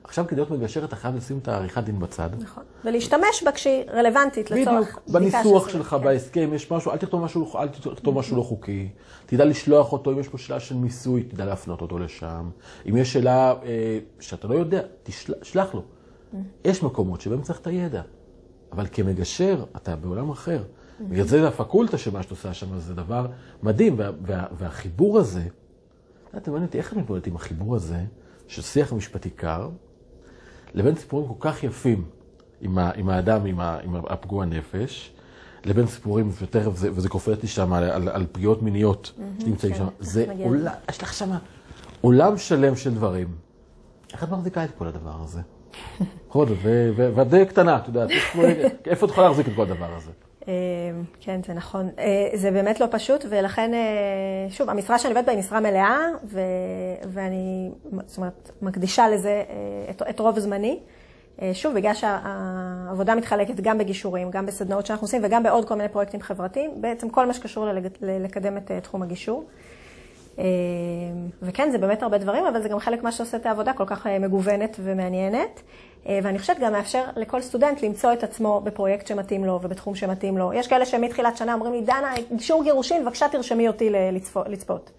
עכשיו כדי להיות מגשר אתה חייב לשים את העריכת דין בצד. נכון. ולהשתמש בה כשהיא רלוונטית לצורך בדיוק, בניסוח של שלך, כן. בהסכם, יש משהו, אל תכתוב משהו, אל תכתוב משהו לא חוקי. תדע לשלוח אותו, אם יש פה שאלה של מיסוי, תדע להפנות אותו לשם. אם יש שאלה אה, שאתה לא יודע, תשלח לו. יש מקומות שבהם צריך את הידע, אבל כמגשר, אתה בעולם אחר. בגלל זה הפקולטה שמה שאת עושה שם זה דבר מדהים, וה, וה, והחיבור הזה, אתם מעניין אותי, איך אני מתמודדת עם החיבור הזה, של שיח משפטי קר, לבין סיפורים כל כך יפים עם, ה, עם האדם, עם, ה, עם הפגוע נפש, לבין סיפורים, ותכף זה, וזה קופץ לי שם על, על, על פגיעות מיניות שנמצאים כן, שם. זה עולם, יש לך שם עולם שלם של דברים. איך את מחזיקה את כל הדבר הזה? בכל זאת, ואת די קטנה, את יודעת, איפה את יכולה להחזיק את כל הדבר הזה? אה, כן, זה נכון. אה, זה באמת לא פשוט, ולכן, אה, שוב, המשרה שאני עובדת בה היא משרה מלאה, ואני, זאת אומרת, מקדישה לזה אה, את, רוב זמני. שוב, בגלל שהעבודה מתחלקת גם בגישורים, גם בסדנאות שאנחנו עושים, וגם בעוד כל מיני פרויקטים חברתיים, בעצם כל מה שקשור לקדם את תחום הגישור. אה, וכן, זה באמת הרבה דברים, אבל זה גם חלק מה שעושה את העבודה כל כך אה, מגוונת ומעניינת. אה, ואני חושבת גם מאפשר לכל סטודנט למצוא את עצמו בפרויקט שמתאים לו ובתחום שמתאים לו. יש כאלה שמתחילת שנה אומרים לי, דנה, גישור גירושין, בבקשה תרשמי אותי לצפות.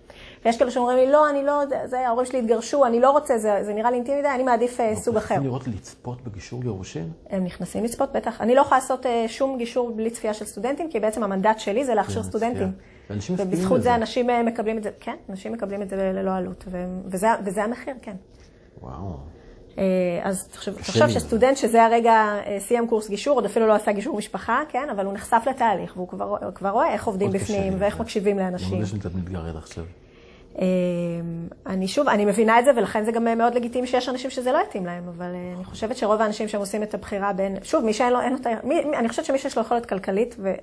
ויש כאלה שאומרים לי, לא, אני לא, זה- ההורים שלי התגרשו, אני לא רוצה, זה, זה נראה לי אינטימי מדי, אני מעדיף אה, סוג אחר. רוצים לראות לצפות בגישור גירושין? הם נכנסים לצפות, בטח. אני לא יכולה לעשות אה, שום גישור בלי צפייה של סטודנטים, כי בעצם המנדט שלי זה להכשיר כן, סטודנטים. ובזכות. זה אנשים אה, מקבלים את זה, כן, אנשים מקבלים את זה ללא עלות, ו- וזה, וזה המחיר, כן. וואו. אז לי שסטודנט שזה הרגע סיים קורס גישור, עוד אפילו לא עשה גישור משפחה, כן, אבל הוא נחשף לתהליך, והוא כבר, כבר רואה איך עובדים בפנים, ואיך זה. מקשיבים אני לאנשים. מודה שאני קצת מתגרד עכשיו. אני שוב, אני מבינה את זה, ולכן זה גם מאוד לגיטימי שיש אנשים שזה לא יתאים להם, אבל אני חושבת שרוב האנשים שהם עושים את הבחירה בין, שוב, מי שאין לו, אין לו, מי, אני חושבת שמי שיש לו יכולת כלכלית, ו,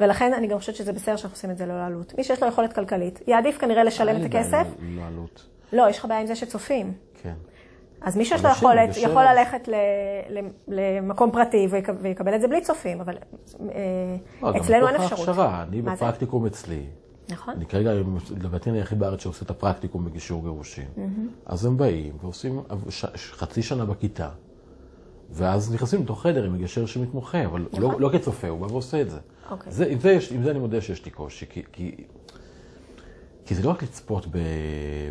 ולכן אני גם חושבת שזה בסדר שאנחנו עושים את זה לא לעלות. מי שיש לו יכולת כלכלית, יעדיף כנראה לשלם את הכסף. לא עלות. לא, יש לך בעיה עם זה שצופים. כן. אז מי שיש לו יכולת, יכול ללכת למקום פרטי ויקבל את זה בלי צופים, אבל לא, אצלנו אין אפשרות. גם בתוך ההכשרה, אני בפרקטיקום אצלי. נכון. אני כרגע, לדעתי אני היחיד בארץ שעושה את הפרקטיקום בגישור גירושין. אז הם באים ועושים חצי שנה בכיתה, ואז נכנסים לתוך חדר עם מגשר שמתמחה, אבל לא, לא כצופה, הוא בא ועושה את זה. אוקיי. עם זה אני מודה שיש לי קושי, כי זה לא רק לצפות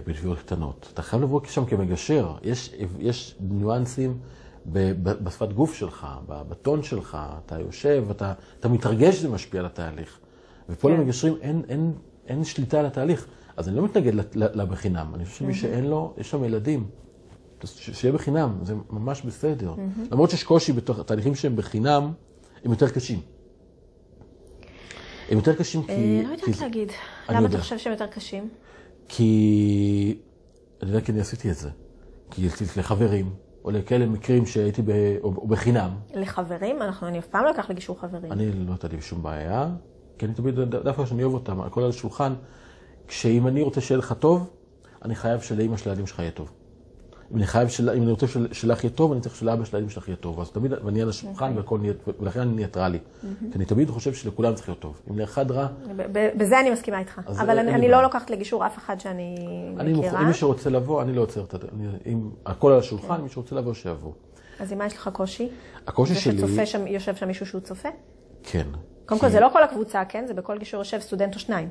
בתביעות קטנות, אתה חייב לבוא שם כמגשר. יש, יש ניואנסים בשפת גוף שלך, בטון שלך, אתה יושב, אתה, אתה מתרגש שזה משפיע על התהליך. ופה כן. למגשרים אין, אין, אין שליטה על התהליך. אז אני לא מתנגד לבחינם, אני חושב שמי שאין לו, יש שם ילדים. שיהיה בחינם, זה ממש בסדר. למרות שיש קושי בתוך התהליכים שהם בחינם, הם יותר קשים. הם יותר קשים כי... אני לא יודעת להגיד. למה אתה חושב שהם יותר קשים? כי... אני יודע כי אני עשיתי את זה. כי לחברים, או לכאלה מקרים שהייתי ב... או בחינם. לחברים? אנחנו, אני אף פעם לא אקח לגישור חברים. אני לא הייתה לי שום בעיה, כי אני תמיד, דווקא כשאני אוהב אותם, הכל על השולחן, כשאם אני רוצה שיהיה לך טוב, אני חייב שלאימא של הילדים שלך יהיה טוב. אם אני חייב, של... אם אני רוצה של... שלך יהיה טוב, אני צריך שלאבא של הילדים שלך יהיה טוב. אז תמיד, ואני על השולחן, okay. והכל, ולכן אני ניטרלי. Mm-hmm. כי אני תמיד חושב שלכולם צריך להיות טוב. אם לאחד רע... בזה אני מסכימה איתך. אבל אני, אני לא לוקחת לגישור אף אחד שאני אני מכירה. אם מי שרוצה לבוא, אני לא עוצר את זה. אם הכל על השולחן, okay. מי שרוצה לבוא, שיבוא. אז עם מה יש לך קושי? הקושי שלי... זה שצופה שם, יושב שם מישהו שהוא צופה? כן. קודם כל, זה לא כל הקבוצה, כן? זה בכל גישור יושב סטודנט או שניים.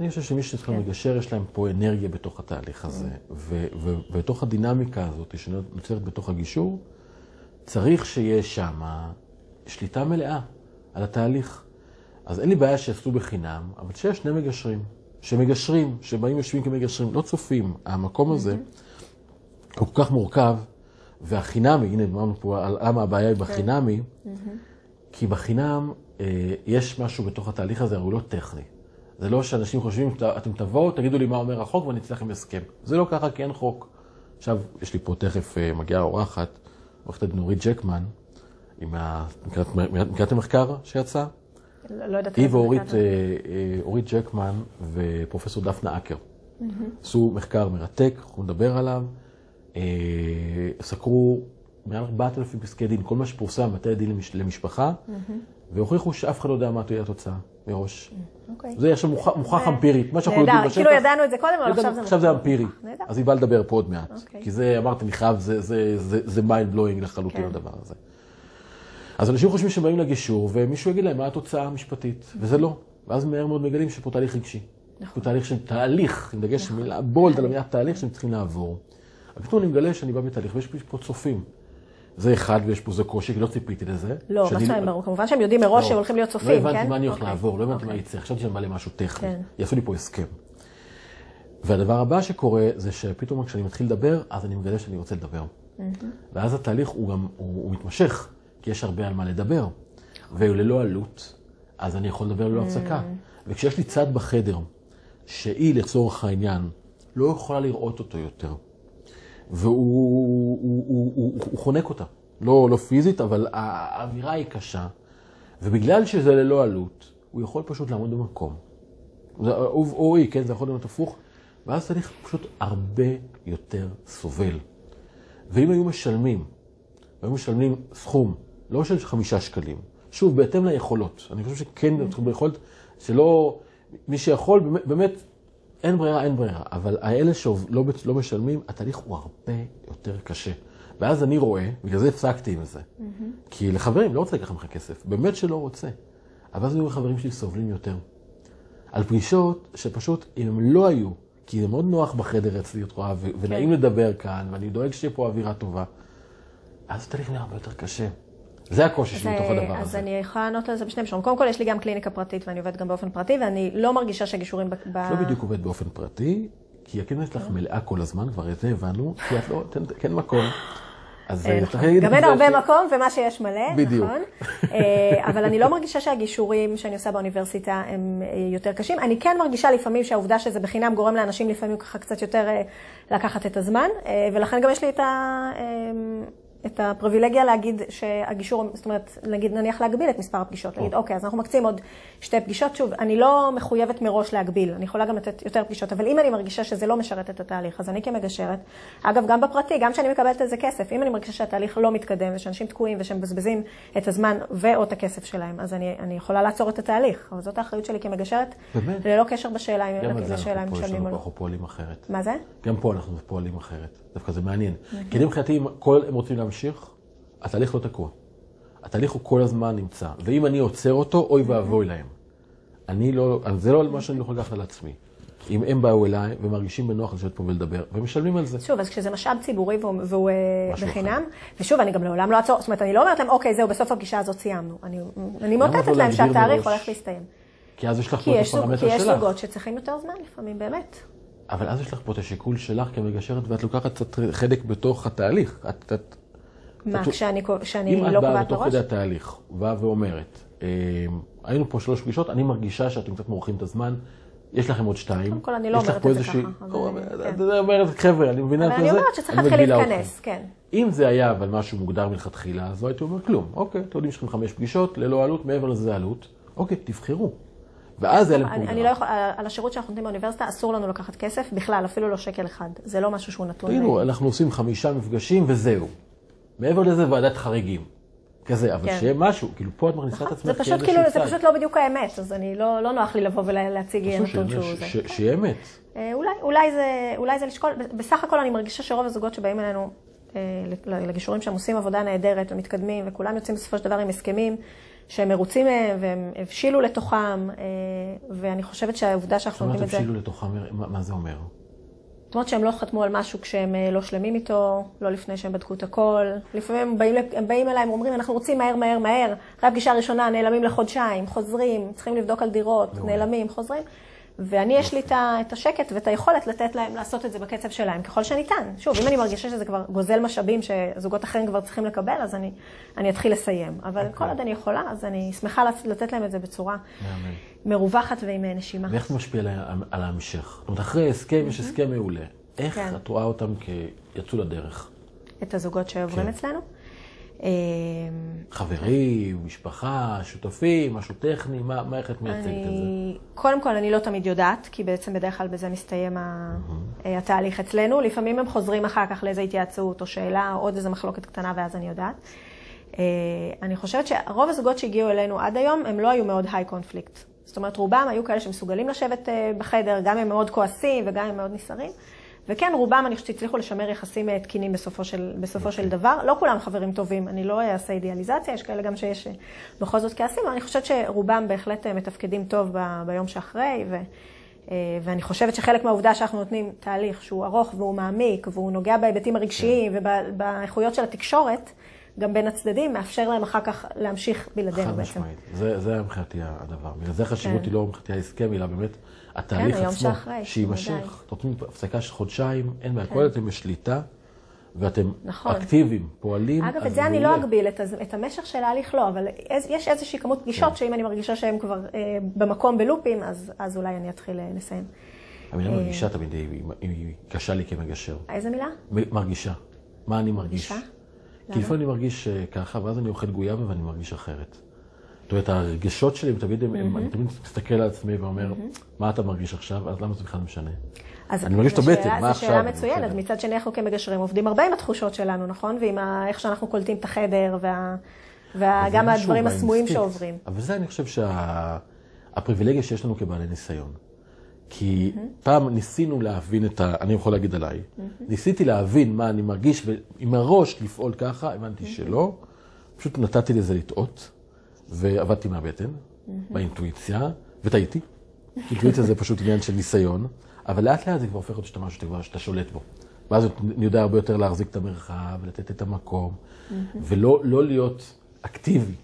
אני חושב שמי שצריך כן. לגשר, יש להם פה אנרגיה בתוך התהליך הזה. ובתוך הדינמיקה הזאת שנוצרת בתוך הגישור, צריך שיהיה שם שליטה מלאה על התהליך. אז אין לי בעיה שיעשו בחינם, אבל שיש שני מגשרים, שמגשרים, שבאים יושבים כמגשרים, לא צופים. המקום הזה הוא כל כך מורכב, והחינמי, הנה אמרנו פה למה הבעיה היא כן. בחינמי, כי בחינם יש משהו בתוך התהליך הזה, הוא לא טכני. זה לא שאנשים חושבים, אתם תבואו, תגידו לי מה אומר החוק ואני אצא לכם הסכם. זה לא ככה כי אין חוק. עכשיו, יש לי פה תכף אה, מגיעה אורחת, עורכת הדין נורית ג'קמן, עם ה... מכירת המחקר שיצא? לא, לא יודעת. היא ואורית אה, אורית ג'קמן ופרופסור דפנה הקר. עשו מחקר מרתק, אנחנו נדבר עליו. סקרו מעל 4,000 פסקי דין, כל מה שפורסם בבתי הדין למשפחה, והוכיחו שאף אחד לא יודע מה תהיה התוצאה מראש. אוקיי. זה עכשיו מוכח אמפירית, מה שאנחנו יודעים בשטח. כאילו ידענו את זה קודם, אבל עכשיו זה... עכשיו זה אמפירי. אז היא באה לדבר פה עוד מעט. אוקיי. כי זה, אמרתי, אני חייב, זה mind blowing לחלוטין כן. הדבר הזה. אז אנשים חושבים שהם באים לגישור, ומישהו יגיד להם מה התוצאה המשפטית, וזה לא. ואז מהר מאוד מגלים שפה תהליך רגשי. נכון. תהליך של תהליך, עם דגש נכון. מילה בולד על המילה תהליך שהם צריכים לעבור. פתאום אני מגלה שאני בא בתהליך, ויש פה צופים. זה אחד, ויש פה זה קושי, כי לא ציפיתי לזה. לא, מה שאני אומר, כמובן שהם יודעים מראש לא, שהם הולכים להיות צופים, כן? לא הבנתי מה אני הולך אוקיי. לעבור, לא הבנתי מה אוקיי. יצא, חשבתי שאני בא למשהו טכני. כן. יעשו לי פה הסכם. והדבר הבא שקורה, זה שפתאום כשאני מתחיל לדבר, אז אני מגלה שאני רוצה לדבר. ואז התהליך הוא גם, הוא מתמשך, כי יש הרבה על מה לדבר. וללא עלות, אז אני יכול לדבר ללא הפסקה. וכשיש לי צד בחדר, שהיא, לצורך העניין, לא יכולה לראות אותו יותר, והוא הוא, הוא, הוא, הוא חונק אותה. לא, לא פיזית, אבל האווירה היא קשה. ובגלל שזה ללא עלות, הוא יכול פשוט לעמוד במקום. הוא או היא, כן, זה יכול להיות הפוך. ואז צריך פשוט הרבה יותר סובל. ואם היו משלמים, היו משלמים סכום, לא של חמישה שקלים, שוב, בהתאם ליכולות. אני חושב שכן, ביכולת שלא, מי שיכול, באמת, באמת אין ברירה, אין ברירה, אבל האלה שלא לא משלמים, התהליך הוא הרבה יותר קשה. ואז אני רואה, בגלל זה הפסקתי עם זה. Mm-hmm. כי לחברים לא רוצה לקחת ממך כסף, באמת שלא רוצה. אבל אז אני רואה חברים שלי סובלים יותר. על פגישות שפשוט, אם הם לא היו, כי זה מאוד נוח בחדר אצלי, את רואה, ו- כן. ונעים לדבר כאן, ואני דואג שיהיה פה אווירה טובה, אז התהליך נראה הרבה יותר קשה. זה הקושי שלי בתוך הדבר אז הזה. אז אני יכולה לענות על זה בשני מישורים. קודם כל, יש לי גם קליניקה פרטית ואני עובדת גם באופן פרטי, ואני לא מרגישה שהגישורים ב... את לא בדיוק עובדת באופן פרטי, כי הקליניקה שלך מלאה כל הזמן, כבר את זה הבנו, כי את לא, כן מקום. אז אה, אה, נכון. צריך להגיד גם אין הרבה ש- מקום ומה שיש מלא, בדיוק. נכון. אה, אבל אני לא מרגישה שהגישורים שאני עושה באוניברסיטה הם אה, יותר קשים. אני כן מרגישה לפעמים שהעובדה שזה בחינם גורם לאנשים לפעמים ככה קצת יותר לקחת את הזמן, ולכן גם יש לי את ה... את הפריבילגיה להגיד שהגישור, זאת אומרת, נגיד נניח להגביל את מספר הפגישות, להגיד, אוקיי, אז אנחנו מקצים עוד שתי פגישות. שוב, אני לא מחויבת מראש להגביל, אני יכולה גם לתת יותר פגישות, אבל אם אני מרגישה שזה לא משרת את התהליך, אז אני כמגשרת, אגב, גם בפרטי, גם כשאני מקבלת על זה כסף, אם אני מרגישה שהתהליך לא מתקדם ושאנשים תקועים ושמבזבזים את הזמן ו/או את הכסף שלהם, אז אני, אני יכולה לעצור את התהליך, אבל זאת האחריות שלי כמגשרת, באמת? ללא קשר בשאלה אם משלמים או לא. גם פה אנחנו פועלים אחרת. דווקא זה מעניין. כי אני מבחינתי, אם הם רוצים להמשיך, התהליך לא תקוע. התהליך הוא כל הזמן נמצא. ואם אני עוצר אותו, אוי ואבוי להם. אני לא, זה לא מה שאני לא יכול לקחת על עצמי. אם הם באו אליי ומרגישים בנוח לשבת פה ולדבר, ומשלמים על זה. שוב, אז כשזה משאב ציבורי והוא, והוא אה, בחינם, ושוב, אני גם לעולם לא אעצור, זאת אומרת, אני לא אומרת להם, אוקיי, זהו, בסוף הפגישה הזאת סיימנו. אני, אני מאותתת לא להם שהתאריך? הולך להסתיים. כי אז יש לך פה את יש, זוג, כי הפרמטר יש שלך. זוגות שצריכים יותר זמן לפעמים, באמת. אבל אז יש לך פה את השיקול שלך כמגשרת, ואת לוקחת קצת חלק בתוך התהליך. את, את, מה, את- כשאני, קו- כשאני אם את לא באה קובעת מראש? כדי התהליך, באה ואומרת, אה, היינו פה שלוש פגישות, אני מרגישה שאתם קצת מורחים את הזמן, יש לכם עוד שתיים. קודם כל, אני לא יש לך אומרת פה את זה ככה, אבל, או, כן. את אומרת, חבר'ה, אני מבינה אבל את אני זה, אומרת שצריך אני להתחיל להתכנס. כן. אם זה היה אבל משהו מוגדר מלכתחילה, אז לא הייתי אומר כלום. אוקיי, אתם יודעים שיש לכם חמש פגישות, ללא עלות, מעבר לזה עלות. אוקיי, תבחרו. ואז היה להם אני, אני לא יכול, על השירות שאנחנו נותנים באוניברסיטה, אסור לנו לקחת כסף בכלל, אפילו לא שקל אחד. זה לא משהו שהוא נתון. תגידו, אנחנו עושים חמישה מפגשים וזהו. מעבר לזה ועדת חריגים. כזה, אבל כן. שיהיה משהו, כאילו פה את מכניסה את עצמך זה פשוט כאיזשהו כאילו, זה צד. פשוט לא בדיוק האמת, אז אני לא, לא נוח לי לבוא ולהציג נתון שהוא זה. שיהיה אמת. אה, אולי, אולי, זה, אולי זה לשקול, בסך הכל אני מרגישה שרוב הזוגות שבאים אלינו אה, לגישורים שהם עושים עבודה נהדרת ומתקדמים, וכולם יוצאים בסופו של דבר עם הסכמים שהם מרוצים מהם והם הבשילו לתוכם, אה, ואני חושבת שהעובדה שאנחנו זאת אומרת, נותנים את זה... הבשילו לתוכם, מה מה זה אומר? זאת אומרת שהם לא חתמו על משהו כשהם אה, לא שלמים איתו, לא לפני שהם בדקו את הכל. לפעמים הם באים, הם באים אליי, הם אומרים, אנחנו רוצים מהר, מהר, מהר. אחרי הפגישה הראשונה נעלמים לחודשיים, חוזרים, צריכים לבדוק על דירות. נעלמים, חוזרים. ואני, יש לי את השקט ואת היכולת לתת להם לעשות את זה בקצב שלהם, ככל שניתן. שוב, אם אני מרגישה שזה כבר גוזל משאבים שזוגות אחרים כבר צריכים לקבל, אז אני, אני אתחיל לסיים. אבל אוקיי. כל עוד אני יכולה, אז אני שמחה לת- לתת להם את זה בצורה מהמם. מרווחת ועם אה, נשימה. ואיך זה משפיע על ההמשך? זאת אומרת, אחרי הסכם יש הסכם מעולה. איך כן. את רואה אותם כיצאו לדרך? את הזוגות שעוברים כן. אצלנו. אה, חברים, משפחה, שותפים, משהו טכני, מה מה- איך את מייצגת את זה? קודם כל, אני לא תמיד יודעת, כי בעצם בדרך כלל בזה מסתיים ה- אה, התהליך אצלנו. לפעמים הם חוזרים אחר כך לאיזו התייעצות או שאלה, או עוד איזו מחלוקת קטנה, ואז אני יודעת. אה, אני חושבת שרוב הזוגות שהגיעו אלינו עד היום, הם לא היו מאוד היי קונפליקט. זאת אומרת, רובם היו כאלה שמסוגלים לשבת בחדר, גם אם הם מאוד כועסים וגם אם הם מאוד נסערים. וכן, רובם, אני חושבת שהצליחו לשמר יחסים אה, תקינים בסופו של, בסופו של דבר. לא כולם חברים טובים, אני לא אעשה אידיאליזציה, יש כאלה גם שיש אה, בכל זאת כעסים, אבל אני חושבת שרובם בהחלט אה, מתפקדים טוב ב, ביום שאחרי, ו, אה, ואני חושבת שחלק מהעובדה שאנחנו נותנים תהליך שהוא ארוך והוא מעמיק, והוא נוגע בהיבטים הרגשיים ובאיכויות של התקשורת, גם בין הצדדים, מאפשר להם אחר כך להמשיך בלעדינו חד בעצם. משמעית. זה זה מבחינתי הדבר. בגלל זה החשיבות כן. היא לא מבחינתי ההסכם, אלא באמת התהליך היום עצמו. שיימשך. נותנים הפסקה של חודשיים, אין בעיה. כל עוד אתם בשליטה, ואתם נכון. אקטיביים, פועלים, אגב, את זה אני. לא אגביל, את, את המשך של ההליך לא, אבל יש איזושהי כמות פגישות שאם אני מרגישה שהם כבר אה, במקום בלופים, אז, אז אולי אני אתחיל אה, לסיים. המילה מרגישה תמיד היא היא- היא קשה לי כמגשר. איזה מילה? מרגישה. מה אני מרגיש? מרגישה? כי לפעמים אני מרגיש אה, ככה, ואז אני אוכל גויאבה ואני מרגיש אחרת. זאת אומרת, הרגשות שלי, תמיד, אני תמיד מסתכל על עצמי ואומר, מה אתה מרגיש עכשיו? אז למה זה בכלל משנה? אני מרגיש את הבטן, מה זו שאלה עכשיו? מצוינת. מצד שני, אנחנו כמגשרים עובדים הרבה עם התחושות שלנו, נכון? ועם איך שאנחנו קולטים את החדר, וגם הדברים הסמויים. שעוברים. אבל זה אני חושב שהפריבילגיה שיש לנו כבעלי ניסיון. כי פעם ניסינו להבין את ה... אני יכול להגיד עליי. ניסיתי להבין מה אני מרגיש, ועם הראש לפעול ככה, הבנתי שלא. פשוט נתתי לזה לטעות, ועבדתי מהבטן, באינטואיציה, וטעיתי. אינטואיציה זה פשוט עניין של ניסיון, אבל לאט לאט זה כבר הופך להיות שאתה משהו שאתה שאתה שולט בו. ואז אני יודע הרבה יותר להחזיק את המרחב, לתת את המקום, ולא לא להיות אקטיבי,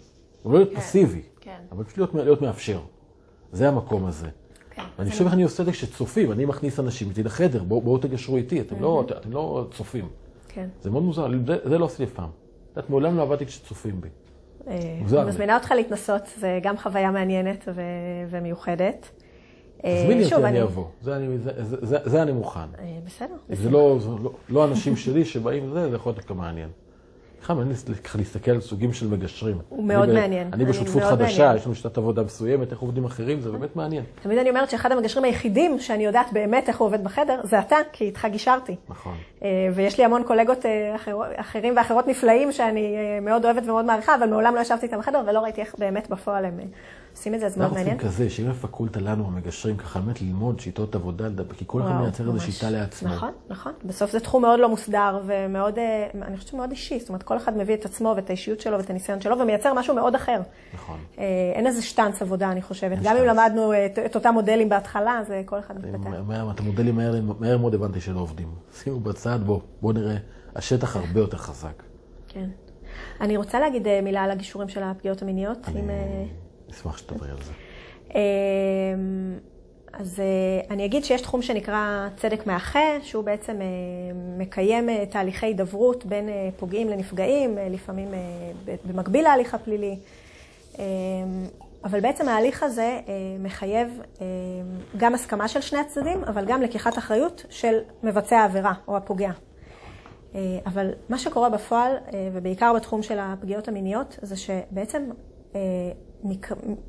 לא להיות פסיבי, כן. אבל פשוט להיות, להיות מאפשר. זה המקום הזה. כן, ואני חושב איך אני עושה את זה כשצופים, אני מכניס אנשים איתי לחדר, בואו בוא תגשרו איתי, אתם, לא, אתם לא צופים. כן. זה מאוד מוזר, זה, זה לא עשיתי אף פעם. את יודעת, מעולם לא עבדתי כשצופים בי. אה, אני. מזמינה אותך להתנסות, זה גם חוויה מעניינת ו- ומיוחדת. אה, תזמיני שוב, אותי, אני אבוא. זה אני- זה- זה- זה- אני מוכן. אה, בסדר. זה לא, זה לא, לא אנשים שלי שבאים לזה, זה יכול להיות דווקא מעניין. בכלל מעניין ככה להסתכל על סוגים של מגשרים. הוא מאוד אני מעניין. אני בשותפות חדשה, מעניין. יש לנו שיטת עבודה מסוימת, איך עובדים אחרים, זה באמת מעניין. תמיד אני אומרת שאחד המגשרים היחידים שאני יודעת באמת איך הוא עובד בחדר, זה אתה, כי איתך גישרתי. נכון. אה, ויש לי המון קולגות אה, אחר, אחרים ואחרות נפלאים שאני אה, מאוד אוהבת ומאוד מעריכה, אבל מעולם לא ישבתי איתם בחדר ולא ראיתי איך באמת בפועל הם עושים את זה, אז מאוד אנחנו מעניין. רוצים כזה, שיהיה בפקולטה לנו, המגשרים, ככה באמת ללמוד שיטות עבודה, כי כל אחד מייצר ממש. שיטה לעצמו. נכון, נכון. בסוף זה תחום מאוד לא מוסדר ומאוד, אה, אני חושבת שמאוד אישי. זאת אומרת, כל אחד מביא את עצמו ואת האישיות שלו ואת הניסיון שלו ומייצר משהו מאוד אחר. נכון. אה, אין איזה שטאנץ עבודה, אני חושבת. גם אם. למדנו את, אותם מודלים בהתחלה, אז אה, כל אחד אני מתפתח. את המודלים מהר, מהר מאוד הבנתי שלא עובדים. שימו בצד, בוא, בוא נראה, השטח הרבה יותר חזק. כן. אני רוצה להגיד אה, מילה על הגישורים של הפגיעות המיניות. אם, אה, אשמח שתדברי על זה. אמ, אז אה, אני אגיד שיש תחום שנקרא צדק מאחה, שהוא בעצם אה, מקיים אה, תהליכי הידברות בין פוגעים לנפגעים, לפעמים במקביל להליך הפלילי. אמ, אבל בעצם ההליך הזה מחייב אה, גם הסכמה של שני הצדדים, אבל גם לקיחת אחריות של מבצע העבירה או הפוגע. אבל מה שקורה בפועל, ובעיקר בתחום של הפגיעות המיניות, זה שבעצם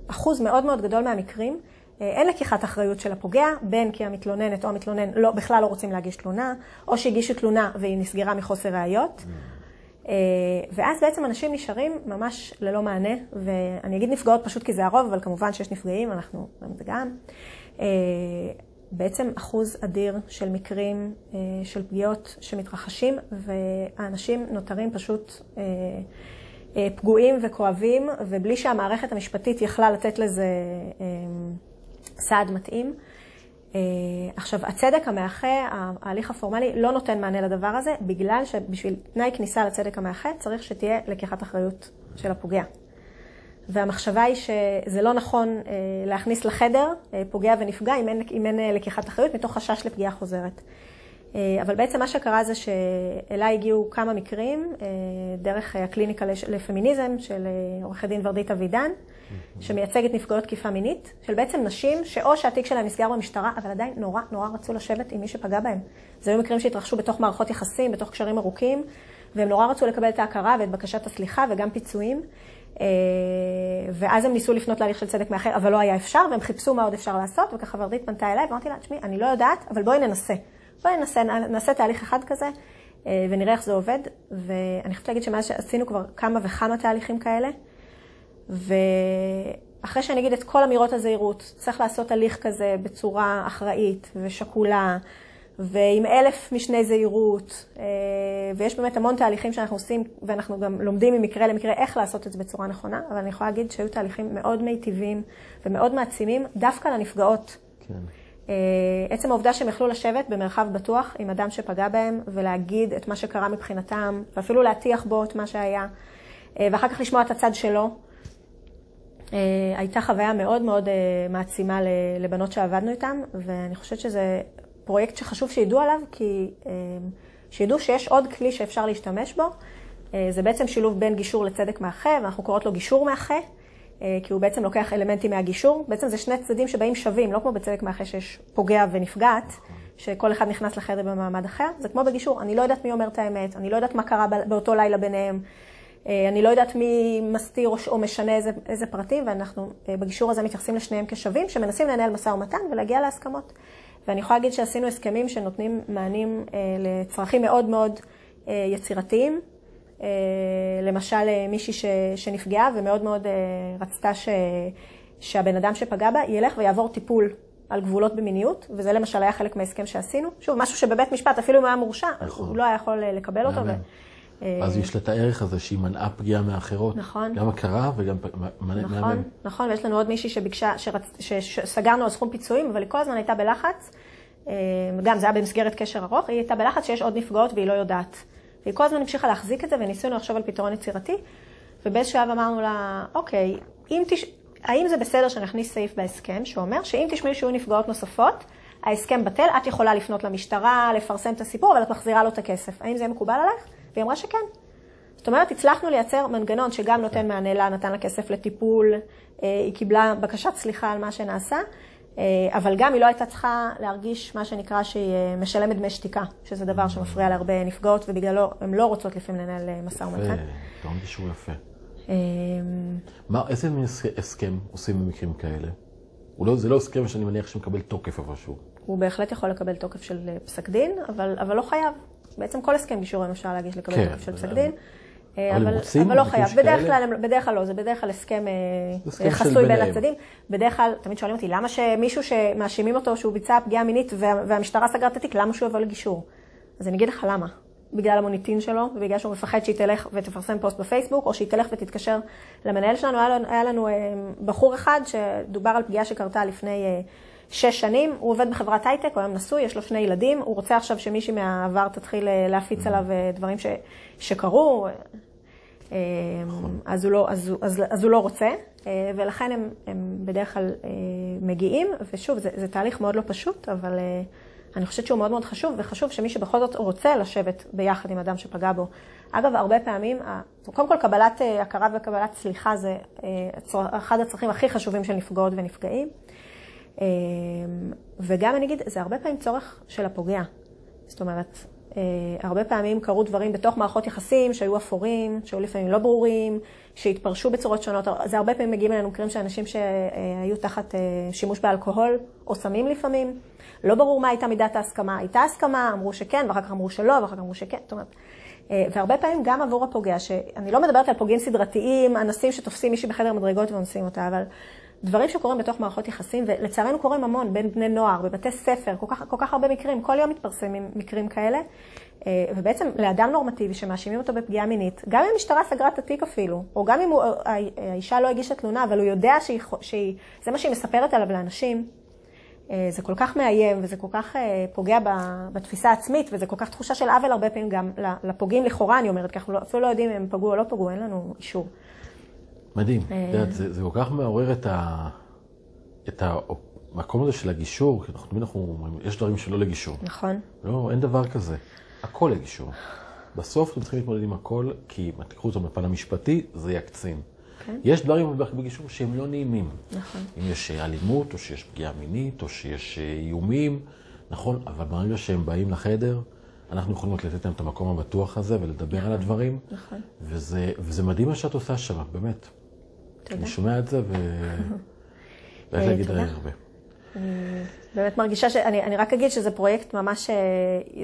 אחוז מאוד מאוד גדול מהמקרים, אה, אין לקיחת אחריות של הפוגע, בין כי המתלוננת או המתלונן לא, בכלל לא רוצים להגיש תלונה, או שהגישו תלונה והיא נסגרה מחוסר ראיות. אה, ואז בעצם אנשים נשארים ממש ללא מענה, ואני אגיד נפגעות פשוט כי זה הרוב, אבל כמובן שיש נפגעים, אנחנו רואים את זה גם. אה, בעצם אחוז אדיר של מקרים של פגיעות שמתרחשים, והאנשים נותרים פשוט פגועים וכואבים, ובלי שהמערכת המשפטית יכלה לתת לזה אה, סעד מתאים. אה, עכשיו, הצדק המאחה, ההליך הפורמלי, לא נותן מענה לדבר הזה, בגלל שבשביל תנאי כניסה לצדק המאחה צריך שתהיה לקיחת אחריות של הפוגע. והמחשבה היא שזה לא נכון אה, להכניס לחדר אה, פוגע ונפגע אם אין, אם אין אה, לקיחת אחריות, מתוך חשש לפגיעה חוזרת. אה, אבל בעצם מה שקרה זה שאליי הגיעו כמה מקרים אה, דרך הקליניקה לפמיניזם של אה, עורכת דין ורדית אבידן, שמייצגת נפגעות תקיפה מינית, של בעצם נשים שאו שהתיק שלהם נסגר במשטרה, אבל עדיין נורא נורא רצו לשבת עם מי שפגע בהם. זה היו מקרים שהתרחשו בתוך מערכות יחסים, בתוך קשרים ארוכים, והם נורא רצו לקבל את ההכרה ואת בקשת הסליחה וגם פיצויים. ואז הם ניסו לפנות להליך של צדק מאחר, אבל לא היה אפשר, והם חיפשו מה עוד אפשר לעשות, וככה ורדית פנתה אליי, ואמרתי לה, תשמעי, אני לא יודעת, אבל בואי ננסה. בואי ננסה, נעשה תהליך אחד כזה, אה, ונראה איך זה עובד. ואני חייבת להגיד שמאז שעשינו כבר כמה וכמה תהליכים כאלה, ואחרי שאני אגיד את כל אמירות הזהירות, צריך לעשות הליך כזה בצורה אחראית ושקולה, ועם אלף משני זהירות, אה, ויש באמת המון תהליכים שאנחנו עושים, ואנחנו גם לומדים ממקרה למקרה איך לעשות את זה בצורה נכונה, אבל אני יכולה להגיד שהיו תהליכים מאוד מיטיבים ומאוד מעצימים, דווקא לנפגעות. כן. אה, עצם העובדה שהם יכלו לשבת במרחב בטוח עם אדם שפגע בהם ולהגיד את מה שקרה מבחינתם, ואפילו להטיח בו את מה שהיה, אה, ואחר כך לשמוע את הצד שלו, אה, הייתה חוויה מאוד מאוד אה, מעצימה לבנות שעבדנו איתן, ואני חושבת שזה פרויקט שחשוב שידעו עליו, כי אה, שידעו שיש עוד כלי שאפשר להשתמש בו. אה, זה בעצם שילוב בין גישור לצדק מאחה, ואנחנו קוראות לו גישור מאחה, כי הוא בעצם לוקח אלמנטים מהגישור. בעצם זה שני צדדים שבאים שווים, לא כמו בצדק מאחה שיש פוגע ונפגעת, שכל אחד נכנס לחדר במעמד אחר. זה כמו בגישור, אני לא יודעת מי אומר את האמת, אני לא יודעת מה קרה באותו לילה ביניהם. אה, אני לא יודעת מי מסתיר או, משנה איזה, איזה פרטים, ואנחנו אה, בגישור הזה מתייחסים לשניהם כשווים, שמנסים לנהל משא ומתן ולהגיע להסכמות. ואני יכולה להגיד שעשינו הסכמים שנותנים מענים אה, לצרכים מאוד מאוד אה, יצירתיים. אה, למשל, אה, מישהי ש, שנפגעה ומאוד מאוד אה, רצתה ש, שהבן אדם שפגע בה ילך ויעבור טיפול על גבולות במיניות, וזה למשל היה חלק מההסכם שעשינו. שוב, משהו שבבית משפט, אפילו אם היה מורשע, נכון. הוא לא היה יכול לקבל אותו. ו... אז יש לה את הערך הזה שהיא מנעה פגיעה מאחרות. נכון. גם הכרה וגם פ- מ- מ- נכון, מהמם. נכון, ויש לנו עוד מישהי שביקשה, שרצ... שסגרנו על סכום פיצויים, אבל היא כל הזמן הייתה בלחץ. גם זה היה במסגרת קשר ארוך, היא הייתה בלחץ שיש עוד נפגעות והיא לא יודעת. והיא כל הזמן המשיכה להחזיק את זה, וניסינו לחשוב על פתרון יצירתי. ובאיזשהו שלב אמרנו לה, אוקיי, תש... האם זה בסדר שנכניס סעיף בהסכם שאומר שאם תשמעי שיהיו נפגעות נוספות, ההסכם בטל, את יכולה לפנות למשטרה, לפרסם את הסיפור, אבל את מחזירה לו את הכסף. האם זה מקובל עלייך? והיא אמרה שכן. זאת אומרת, הצלחנו לייצר מנגנון שגם נותן מענה לה, נתן לה כסף לטיפול, היא קיבלה בקשת סליחה על מה שנעשה, אבל גם היא לא הייתה צריכה להרגיש מה שנקרא שהיא משלמת דמי שתיקה, שזה דבר שמפריע להרבה נפגעות, ובגללו הן לא רוצות לפעמים לנהל משא ומתן. פתרון גישור יפה. מה, איזה הסכם עושים במקרים כאלה? לא, זה לא הסכם שאני מניח שמקבל תוקף איפשהו. הוא בהחלט יכול לקבל תוקף של פסק דין, אבל, אבל לא חייב. בעצם כל הסכם גישורים אפשר להגיש לקבל כן, תוקף של פסק דין. אבל, אבל, רוצים, אבל לא חייב. בדרך כלל, בדרך כלל לא, זה בדרך כלל הסכם, הסכם חסוי בין הצדדים. בדרך כלל, תמיד שואלים אותי, למה שמישהו שמאשימים אותו שהוא ביצע פגיעה מינית והמשטרה סגרה את התיק, למה שהוא יבוא לגישור? אז אני אגיד לך למה. בגלל המוניטין שלו, ובגלל שהוא מפחד שהיא תלך ותפרסם פוסט בפייסבוק, או שהיא תלך ותתקשר למנהל שלנו. היה לנו, היה לנו בחור אחד שדובר על פגיעה שקרתה לפני שש שנים, הוא עובד בחברת הייטק, הוא היום נשוי, יש לו שני ילדים, הוא רוצה עכשיו שמישהי מהעבר תתחיל להפיץ עליו דברים ש, שקרו, אז הוא, לא, אז, אז, אז הוא לא רוצה, ולכן הם, הם בדרך כלל מגיעים, ושוב, זה, זה תהליך מאוד לא פשוט, אבל... אני חושבת שהוא מאוד מאוד חשוב, וחשוב שמי שבכל זאת רוצה לשבת ביחד עם אדם שפגע בו. אגב, הרבה פעמים, קודם כל קבלת הכרה וקבלת סליחה זה אחד הצרכים הכי חשובים של נפגעות ונפגעים. וגם אני אגיד, זה הרבה פעמים צורך של הפוגע. זאת אומרת, הרבה פעמים קרו דברים בתוך מערכות יחסים שהיו אפורים, שהיו לפעמים לא ברורים, שהתפרשו בצורות שונות. זה הרבה פעמים מגיעים אלינו מקרים של אנשים שהיו תחת שימוש באלכוהול או סמים לפעמים. לא ברור מה הייתה מידת ההסכמה. הייתה הסכמה, אמרו שכן, ואחר כך אמרו שלא, ואחר כך אמרו שכן. זאת אומרת, והרבה פעמים גם עבור הפוגע, שאני לא מדברת על פוגעים סדרתיים, אנסים שתופסים מישהי בחדר מדרגות ואונסים אותה, אבל דברים שקורים בתוך מערכות יחסים, ולצערנו קורים המון בין בני נוער, בבתי ספר, כל כך, כל כך הרבה מקרים, כל יום מתפרסמים מקרים כאלה. ובעצם לאדם נורמטיבי שמאשימים אותו בפגיעה מינית, גם אם המשטרה סגרה את התיק אפילו, או גם אם הוא, האישה לא הגישה תלונה, אבל הוא יודע שהיא, שהיא, זה מה שהיא מספרת עליו לאנשים, זה כל כך מאיים, וזה כל כך פוגע בתפיסה העצמית, וזה כל כך תחושה של עוול הרבה פעמים גם לפוגעים לכאורה, אני אומרת, כי אנחנו אפילו לא יודעים אם הם פגעו או לא פגעו, אין לנו אישור. מדהים. יודעת, זה, זה כל כך מעורר את, המקום הזה של הגישור, כי אנחנו תמיד אומרים, יש דברים שלא לגישור. נכון. לא, אין דבר כזה. הכל לגישור. בסוף אתם צריכים להתמודד עם הכל, כי אם תקחו אותו בפן המשפטי, זה יקצין. כן. יש דברים בגישור שהם לא נעימים. נכון. אם יש אלימות, או שיש פגיעה מינית, או שיש איומים, נכון, אבל ברגע שהם באים לחדר, אנחנו יכולים לתת להם את המקום הבטוח הזה ולדבר נכון, על הדברים. נכון. וזה, וזה מדהים מה שאת עושה שם, באמת. תודה. אני שומע את זה. ואיך להגיד הרבה. באמת מרגישה ש... אני, אני רק אגיד שזה פרויקט ממש,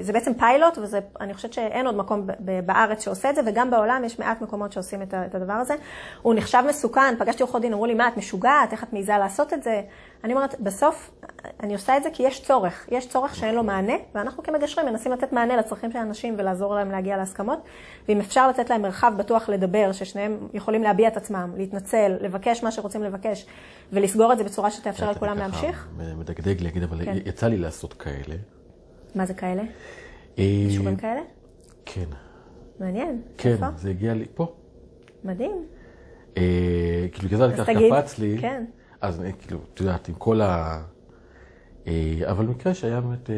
זה בעצם פיילוט, ואני חושבת שאין עוד מקום בארץ שעושה את זה, וגם בעולם יש מעט מקומות שעושים את, את הדבר הזה. הוא נחשב מסוכן, פגשתי עורכות דין, אמרו לי, מה, את משוגעת, איך את מעיזה לעשות את זה? אני אומרת, בסוף, אני עושה את זה כי יש צורך. יש צורך שאין לו מענה, ואנחנו כמגשרים מנסים לתת מענה לצרכים של אנשים ולעזור להם להגיע להסכמות. ואם אפשר לתת להם מרחב בטוח לדבר, ששניהם יכולים להביע את עצמם, להתנצל, לבקש מה שרוצים לבקש, ולסגור את זה בצורה שתאפשר לכולם להמשיך. מדגדג לי, אגיד, אבל כן. יצא לי לעשות כאלה. מה זה כאלה? אישורים כאלה? כן. מעניין. כן, איפה? זה הגיע לי פה. מדהים. אה, כאילו, כזה כך קפץ לי. כן. אז כאילו, את יודעת, עם כל ה... אה, אבל מקרה שהיה באמת... אה,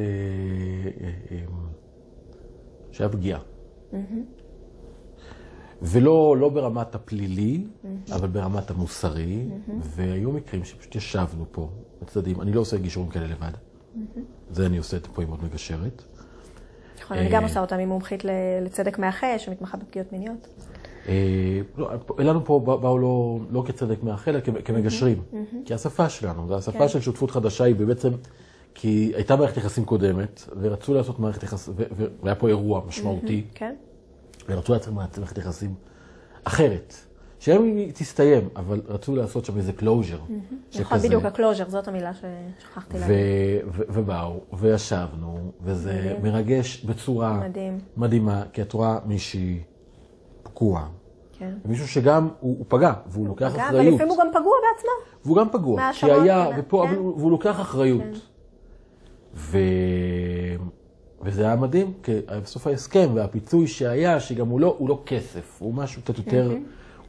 אה, שהיה פגיעה. ולא לא ברמת הפלילי, אבל ברמת המוסרי, והיו מקרים שפשוט ישבנו פה, בצדדים, אני לא עושה גישורים כאלה לבד. זה אני עושה פה עם עוד מגשרת. נכון, אני גם עושה אותם עם מומחית לצדק מאחה, שמתמחה בפגיעות מיניות. לא, אלינו פה באו לא, לא כצדק מאחה, אלא כמגשרים. כי השפה שלנו, זו השפה כן. של שותפות חדשה היא בעצם, כי הייתה מערכת יחסים קודמת, ורצו לעשות מערכת יחסים, והיה פה אירוע משמעותי. כן. ורצו לעשות מערכת יחסים אחרת. היא תסתיים, אבל רצו לעשות שם איזה closure. נכון, בדיוק, ה closure, זאת המילה ששכחתי להגיד. ובאו, וישבנו, וזה מרגש בצורה מדהימה, כי את רואה מישהי פגוע. כן. מישהו שגם, הוא פגע, והוא לוקח אחריות. אבל לפעמים הוא גם פגוע בעצמו. והוא גם פגוע, כי היה, ופה, והוא לוקח אחריות. וזה היה מדהים, כי בסוף ההסכם והפיצוי שהיה, שגם הוא לא, הוא לא כסף, הוא משהו קצת יותר,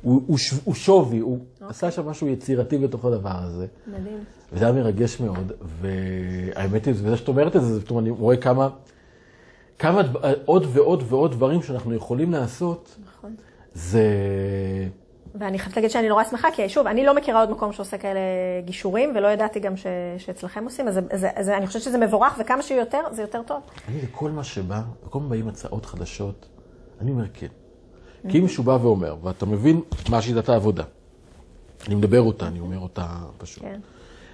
הוא, הוא, הוא שווי, הוא, עשה שם משהו יצירתי בתוך הדבר הזה. מדהים. וזה היה מרגש מאוד, והאמת היא, וזה שאת אומרת את זה, זאת אומרת, אני רואה כמה, כמה עוד ועוד ועוד דברים שאנחנו יכולים לעשות, נכון. זה... ואני חייבת להגיד שאני נורא שמחה, כי שוב, אני לא מכירה עוד מקום שעושה כאלה גישורים, ולא ידעתי גם ש, שאצלכם עושים, אז זה, זה, זה, אני חושבת שזה מבורך, וכמה שיותר, זה יותר טוב. אני, לכל מה שבא, לכל מה באים הצעות חדשות, אני אומר כן. כי אם מישהו בא ואומר, ואתה מבין מה שיטת העבודה, אני מדבר אותה, אני אומר אותה פשוט. כן.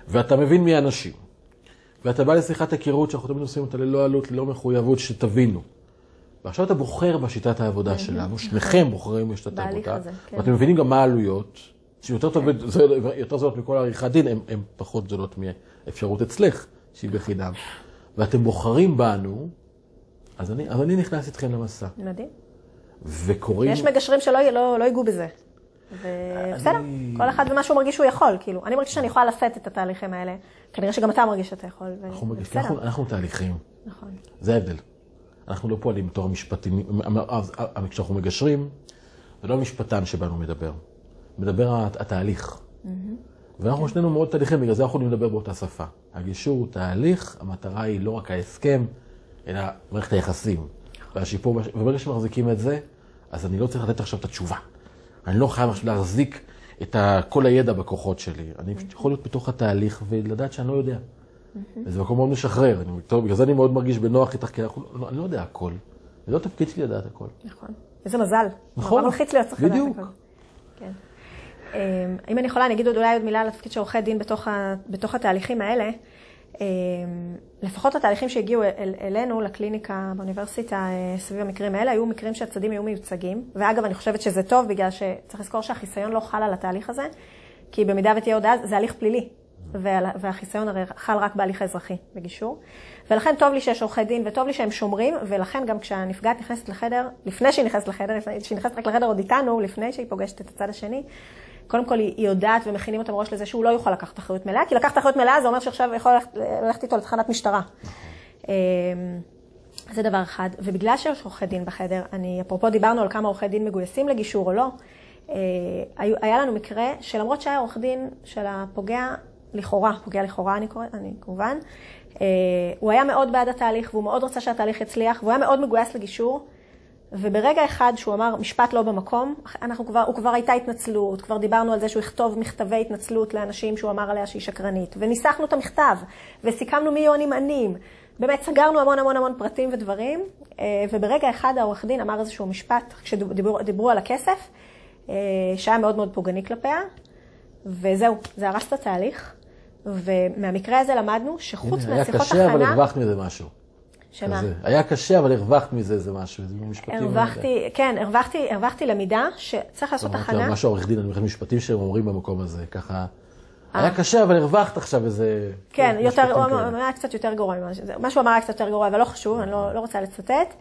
ואתה מבין מי האנשים, ואתה בא לשיחת היכרות שאנחנו תמיד עושים אותה ללא עלות, ללא מחויבות, שתבינו. ועכשיו אתה בוחר בשיטת העבודה שלנו, שניכם בוחרים בשיטת העבודה, כן. ואתם מבינים גם מה העלויות, שיותר טוב, זה יותר זולות מכל עריכת דין, הן פחות זולות מאפשרות אצלך, שהיא בחינם. ואתם בוחרים בנו, אז אני, אז אני נכנס איתכם למסע. מדהים. וקוראים... יש מגשרים שלא לא, לא ייגעו בזה. ובסדר, כל אחד ומה שהוא מרגיש שהוא יכול, כאילו. אני מרגישה שאני יכולה לשאת את התהליכים האלה. כנראה שגם אתה מרגיש שאתה יכול. אנחנו, מגיש, בסדר. אנחנו, אנחנו תהליכים, נכון. זה ההבדל. אנחנו לא פועלים בתור המשפטים, אז כשאנחנו מגשרים, זה לא המשפטן שבאנו מדבר, מדבר הת- התהליך. ואנחנו שנינו מאוד תהליכים, בגלל זה אנחנו יכולים לדבר באותה שפה. הגישור הוא תהליך, המטרה היא לא רק ההסכם, אלא מערכת היחסים. והשיפור, וברגע שמחזיקים את זה, אז אני לא צריך לתת עכשיו את התשובה. אני לא חייב עכשיו להחזיק את ה- כל הידע בכוחות שלי. אני פשוט יכול להיות בתוך התהליך ולדעת שאני לא יודע. וזה מקום מאוד משחרר. אני, טוב, בגלל זה אני מאוד מרגיש בנוח איתך, כי אנחנו, לא, אני לא יודע הכל. זה לא תפקיד שלי לדעת הכל. נכון. איזה מזל. נכון. נורא מלחיץ להיות צריך לדעת בדיוק. הכל. כן. אמ, אם אני יכולה, אני אגיד עוד אולי עוד מילה על התפקיד של עורכי דין בתוך, בתוך התהליכים האלה. אמ, לפחות התהליכים שהגיעו אל, אלינו, לקליניקה באוניברסיטה, אה, סביב המקרים האלה, היו מקרים שהצדדים היו מיוצגים. ואגב, אני חושבת שזה טוב, בגלל שצריך לזכור שהחיסיון לא חל על התהליך הזה, כי במידה ותהיה הודעה, זה הליך פלילי. וה- והחיסיון הרי חל רק בהליך האזרחי, בגישור. ולכן טוב לי שיש עורכי דין, וטוב לי שהם שומרים, ולכן גם כשהנפגעת נכנסת לחדר, לפני שהיא נכנסת לחדר, לפני שהיא נכנסת רק לחדר עוד איתנו, לפני שהיא פוגשת את הצד השני, קודם כל היא יודעת ומכינים אותה מראש לזה שהוא לא יוכל לקחת אחריות מלאה, כי לקחת אחריות מלאה זה אומר שעכשיו יכול ללכת- ללכת איתו לתחנת משטרה. אמ, זה דבר אחד. ובגלל שיש עורכי דין בחדר, אני, אפרופו דיברנו על כמה עורכי דין מגויסים לגישור או לא, אה, היה לנו מקרה שלמרות שהיה עורך דין של הפוגע, לכאורה, פוגע לכאורה אני קוראת, אני כמובן, הוא היה מאוד בעד התהליך והוא מאוד רצה שהתהליך יצליח, והוא היה מאוד מגויס לגישור. וברגע אחד שהוא אמר משפט לא במקום, אנחנו כבר, הוא כבר הייתה התנצלות, כבר דיברנו על זה שהוא יכתוב מכתבי התנצלות לאנשים שהוא אמר עליה שהיא שקרנית, וניסחנו את המכתב, וסיכמנו מי יהיו הנמענים. באמת סגרנו המון המון המון פרטים ודברים, אה, וברגע אחד העורך דין אמר איזשהו משפט, כשדיברו דיברו על הכסף, אה, שהיה מאוד מאוד פוגעני כלפיה, וזהו, זה הרס את התהליך. ומהמקרה הזה למדנו שחוץ הנה, היה מהשיחות קשה, אבל הכנה, הרווחת מזה משהו. שמה? כזה. היה קשה, אבל הרווחת מזה איזה משהו. זה משפטים... הרווחתי, כן, הרווחתי, הרווחתי למידה שצריך לעשות הכנה. משהו עורך דין, אני אומר משפטים שהם אומרים במקום הזה, ככה... היה קשה, אבל הרווחת עכשיו איזה... כן, יותר, הוא. אמר- היה קצת יותר גרוע ממה שזה. מה שהוא אמר היה קצת יותר גרוע, אבל לא חשוב, אני לא, לא רוצה לצטט.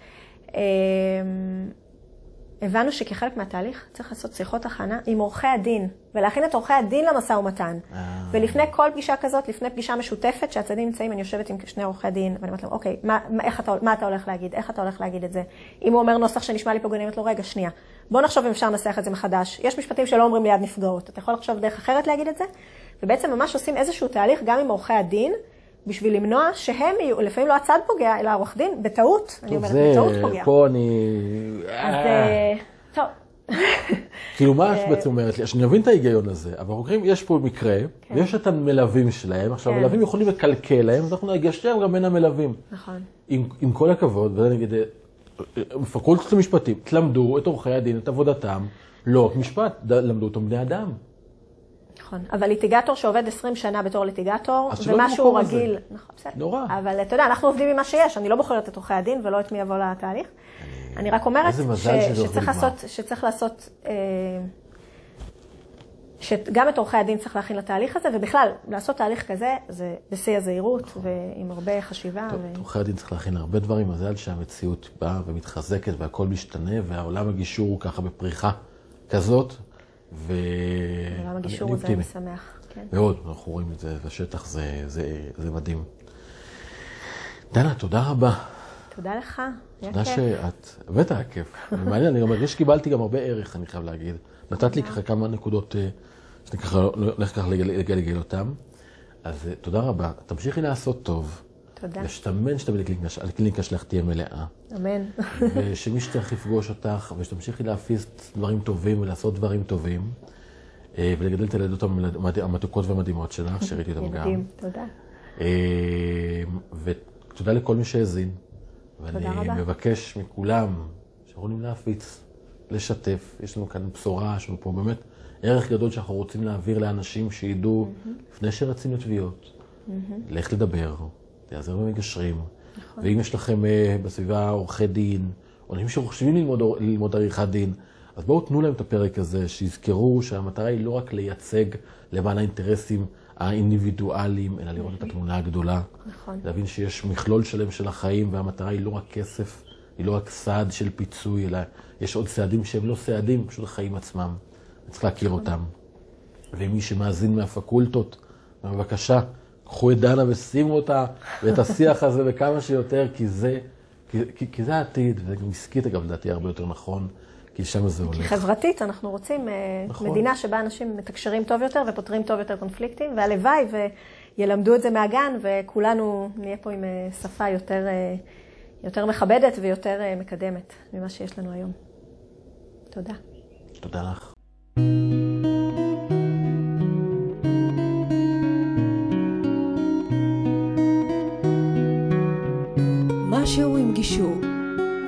הבנו שכחלק מהתהליך צריך לעשות שיחות הכנה עם עורכי הדין, ולהכין את עורכי הדין למשא ומתן. אה. ולפני כל פגישה כזאת, לפני פגישה משותפת, שהצדדים נמצאים, אני יושבת עם שני עורכי דין, ואני אומרת להם, אוקיי, מה, מה, אתה, מה אתה הולך להגיד? איך אתה הולך להגיד את זה? אם הוא אומר נוסח שנשמע לי פוגעני, אני אומרת לו, רגע, שנייה. בוא נחשוב אם אפשר לנסח את זה מחדש. יש משפטים שלא אומרים ליד נפגעות. אתה יכול לחשוב דרך אחרת להגיד את זה? ובעצם ממש עושים איזשהו תהליך גם עם עורכי הדין, בשביל למנוע שהם יהיו, לפעמים לא הצד פוגע, אלא העורך דין, בטעות, אני אומרת, זה... בטעות פוגע. פה אני... אז אה. אה, טוב. כאילו, מה את בעצם אומרת לי? שאני מבין את ההיגיון הזה, אבל חוקרים, יש פה מקרה, ויש את המלווים שלהם, עכשיו, כן. המלווים יכולים לקלקל להם, אז אנחנו נגשר גם בין המלווים. נכון. עם, עם כל הכבוד, וזה נגיד, אה, פקולטות למשפטים, תלמדו את עורכי הדין, את עבודתם, לא רק משפט, למדו אותם בני אדם. נכון, אבל ליטיגטור שעובד 20 שנה בתור ליטיגטור, אז שלא ומשהו במקום הזה. רגיל, נכון, בסדר. נורא. אבל אתה יודע, אנחנו עובדים עם מה שיש, אני לא בוחרת את עורכי הדין ולא את מי יבוא לתהליך. אני רק אומרת מזל שזה שצריך. לעשות, שצריך לעשות, אה, שגם את עורכי הדין צריך להכין לתהליך הזה, ובכלל, לעשות תהליך כזה, זה בשיא הזהירות ועם הרבה חשיבה. טוב, ו- עורכי הדין צריך להכין הרבה דברים, מזל שהמציאות באה ומתחזקת והכל משתנה, והעולם הגישור הוא ככה בפריחה כזאת, ו... אני- הגישור אני הזה. משמח. כן. מאוד, אנחנו רואים את זה בשטח, זה, זה, זה מדהים. דנה, תודה רבה. תודה לך, היה תודה כיף. שאת, באמת היה כיף. מעניין, אני גם מרגיש שקיבלתי גם הרבה ערך, אני חייב להגיד. נתת לי ככה כמה נקודות אה, שאני ככה הולך ככה לגלגל אותם. אז אה, תודה רבה. תמשיכי לעשות טוב. תודה. להשתמן שהקליניקה שלך תהיה מלאה. אמן. ושמי שצריך לפגוש אותך, ושתמשיכי להפיס דברים טובים ולעשות דברים טובים, אה, ולגדל את הילדות המתוקות והמדהימות שלך, שראיתי אותם גם. ילדים, תודה. אה, ותודה לכל מי שהאזין. ואני. מבקש מכולם שיכולים להפיץ, לשתף. יש לנו כאן בשורה, יש לנו פה באמת ערך גדול שאנחנו רוצים להעביר לאנשים שידעו, לפני שרצים לתביעות, לך לדבר, תיעזר במגשרים. נכון. ואם יש לכם אה, בסביבה עורכי דין, או אנשים שחושבים ללמוד, ללמוד עריכת דין, אז בואו תנו להם את הפרק הזה, שיזכרו שהמטרה היא לא רק לייצג למען האינטרסים האינדיבידואליים, אלא לראות את התמונה הגדולה. נכון. להבין שיש מכלול שלם של החיים, והמטרה היא לא רק כסף, היא לא רק סעד של פיצוי, אלא יש עוד סעדים שהם לא סעדים, פשוט החיים עצמם. צריך להכיר אותם. ומי שמאזין מהפקולטות, בבקשה, קחו את דנה ושימו אותה, ואת השיח הזה וכמה שיותר, כי זה, כי, כי, כי זה העתיד, וגם עסקית אגב, לדעתי הרבה יותר נכון, כי שם זה הולך. חברתית, אנחנו רוצים אה, נכון. מדינה שבה אנשים מתקשרים טוב יותר ופותרים טוב יותר קונפליקטים, והלוואי וילמדו את זה מהגן, וכולנו נהיה פה עם אה, שפה יותר, אה, יותר מכבדת ויותר מקדמת ממה שיש לנו היום. תודה. תודה לך. גישור,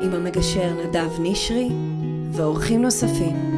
עם המגשר נדב נשרי ואורחים נוספים.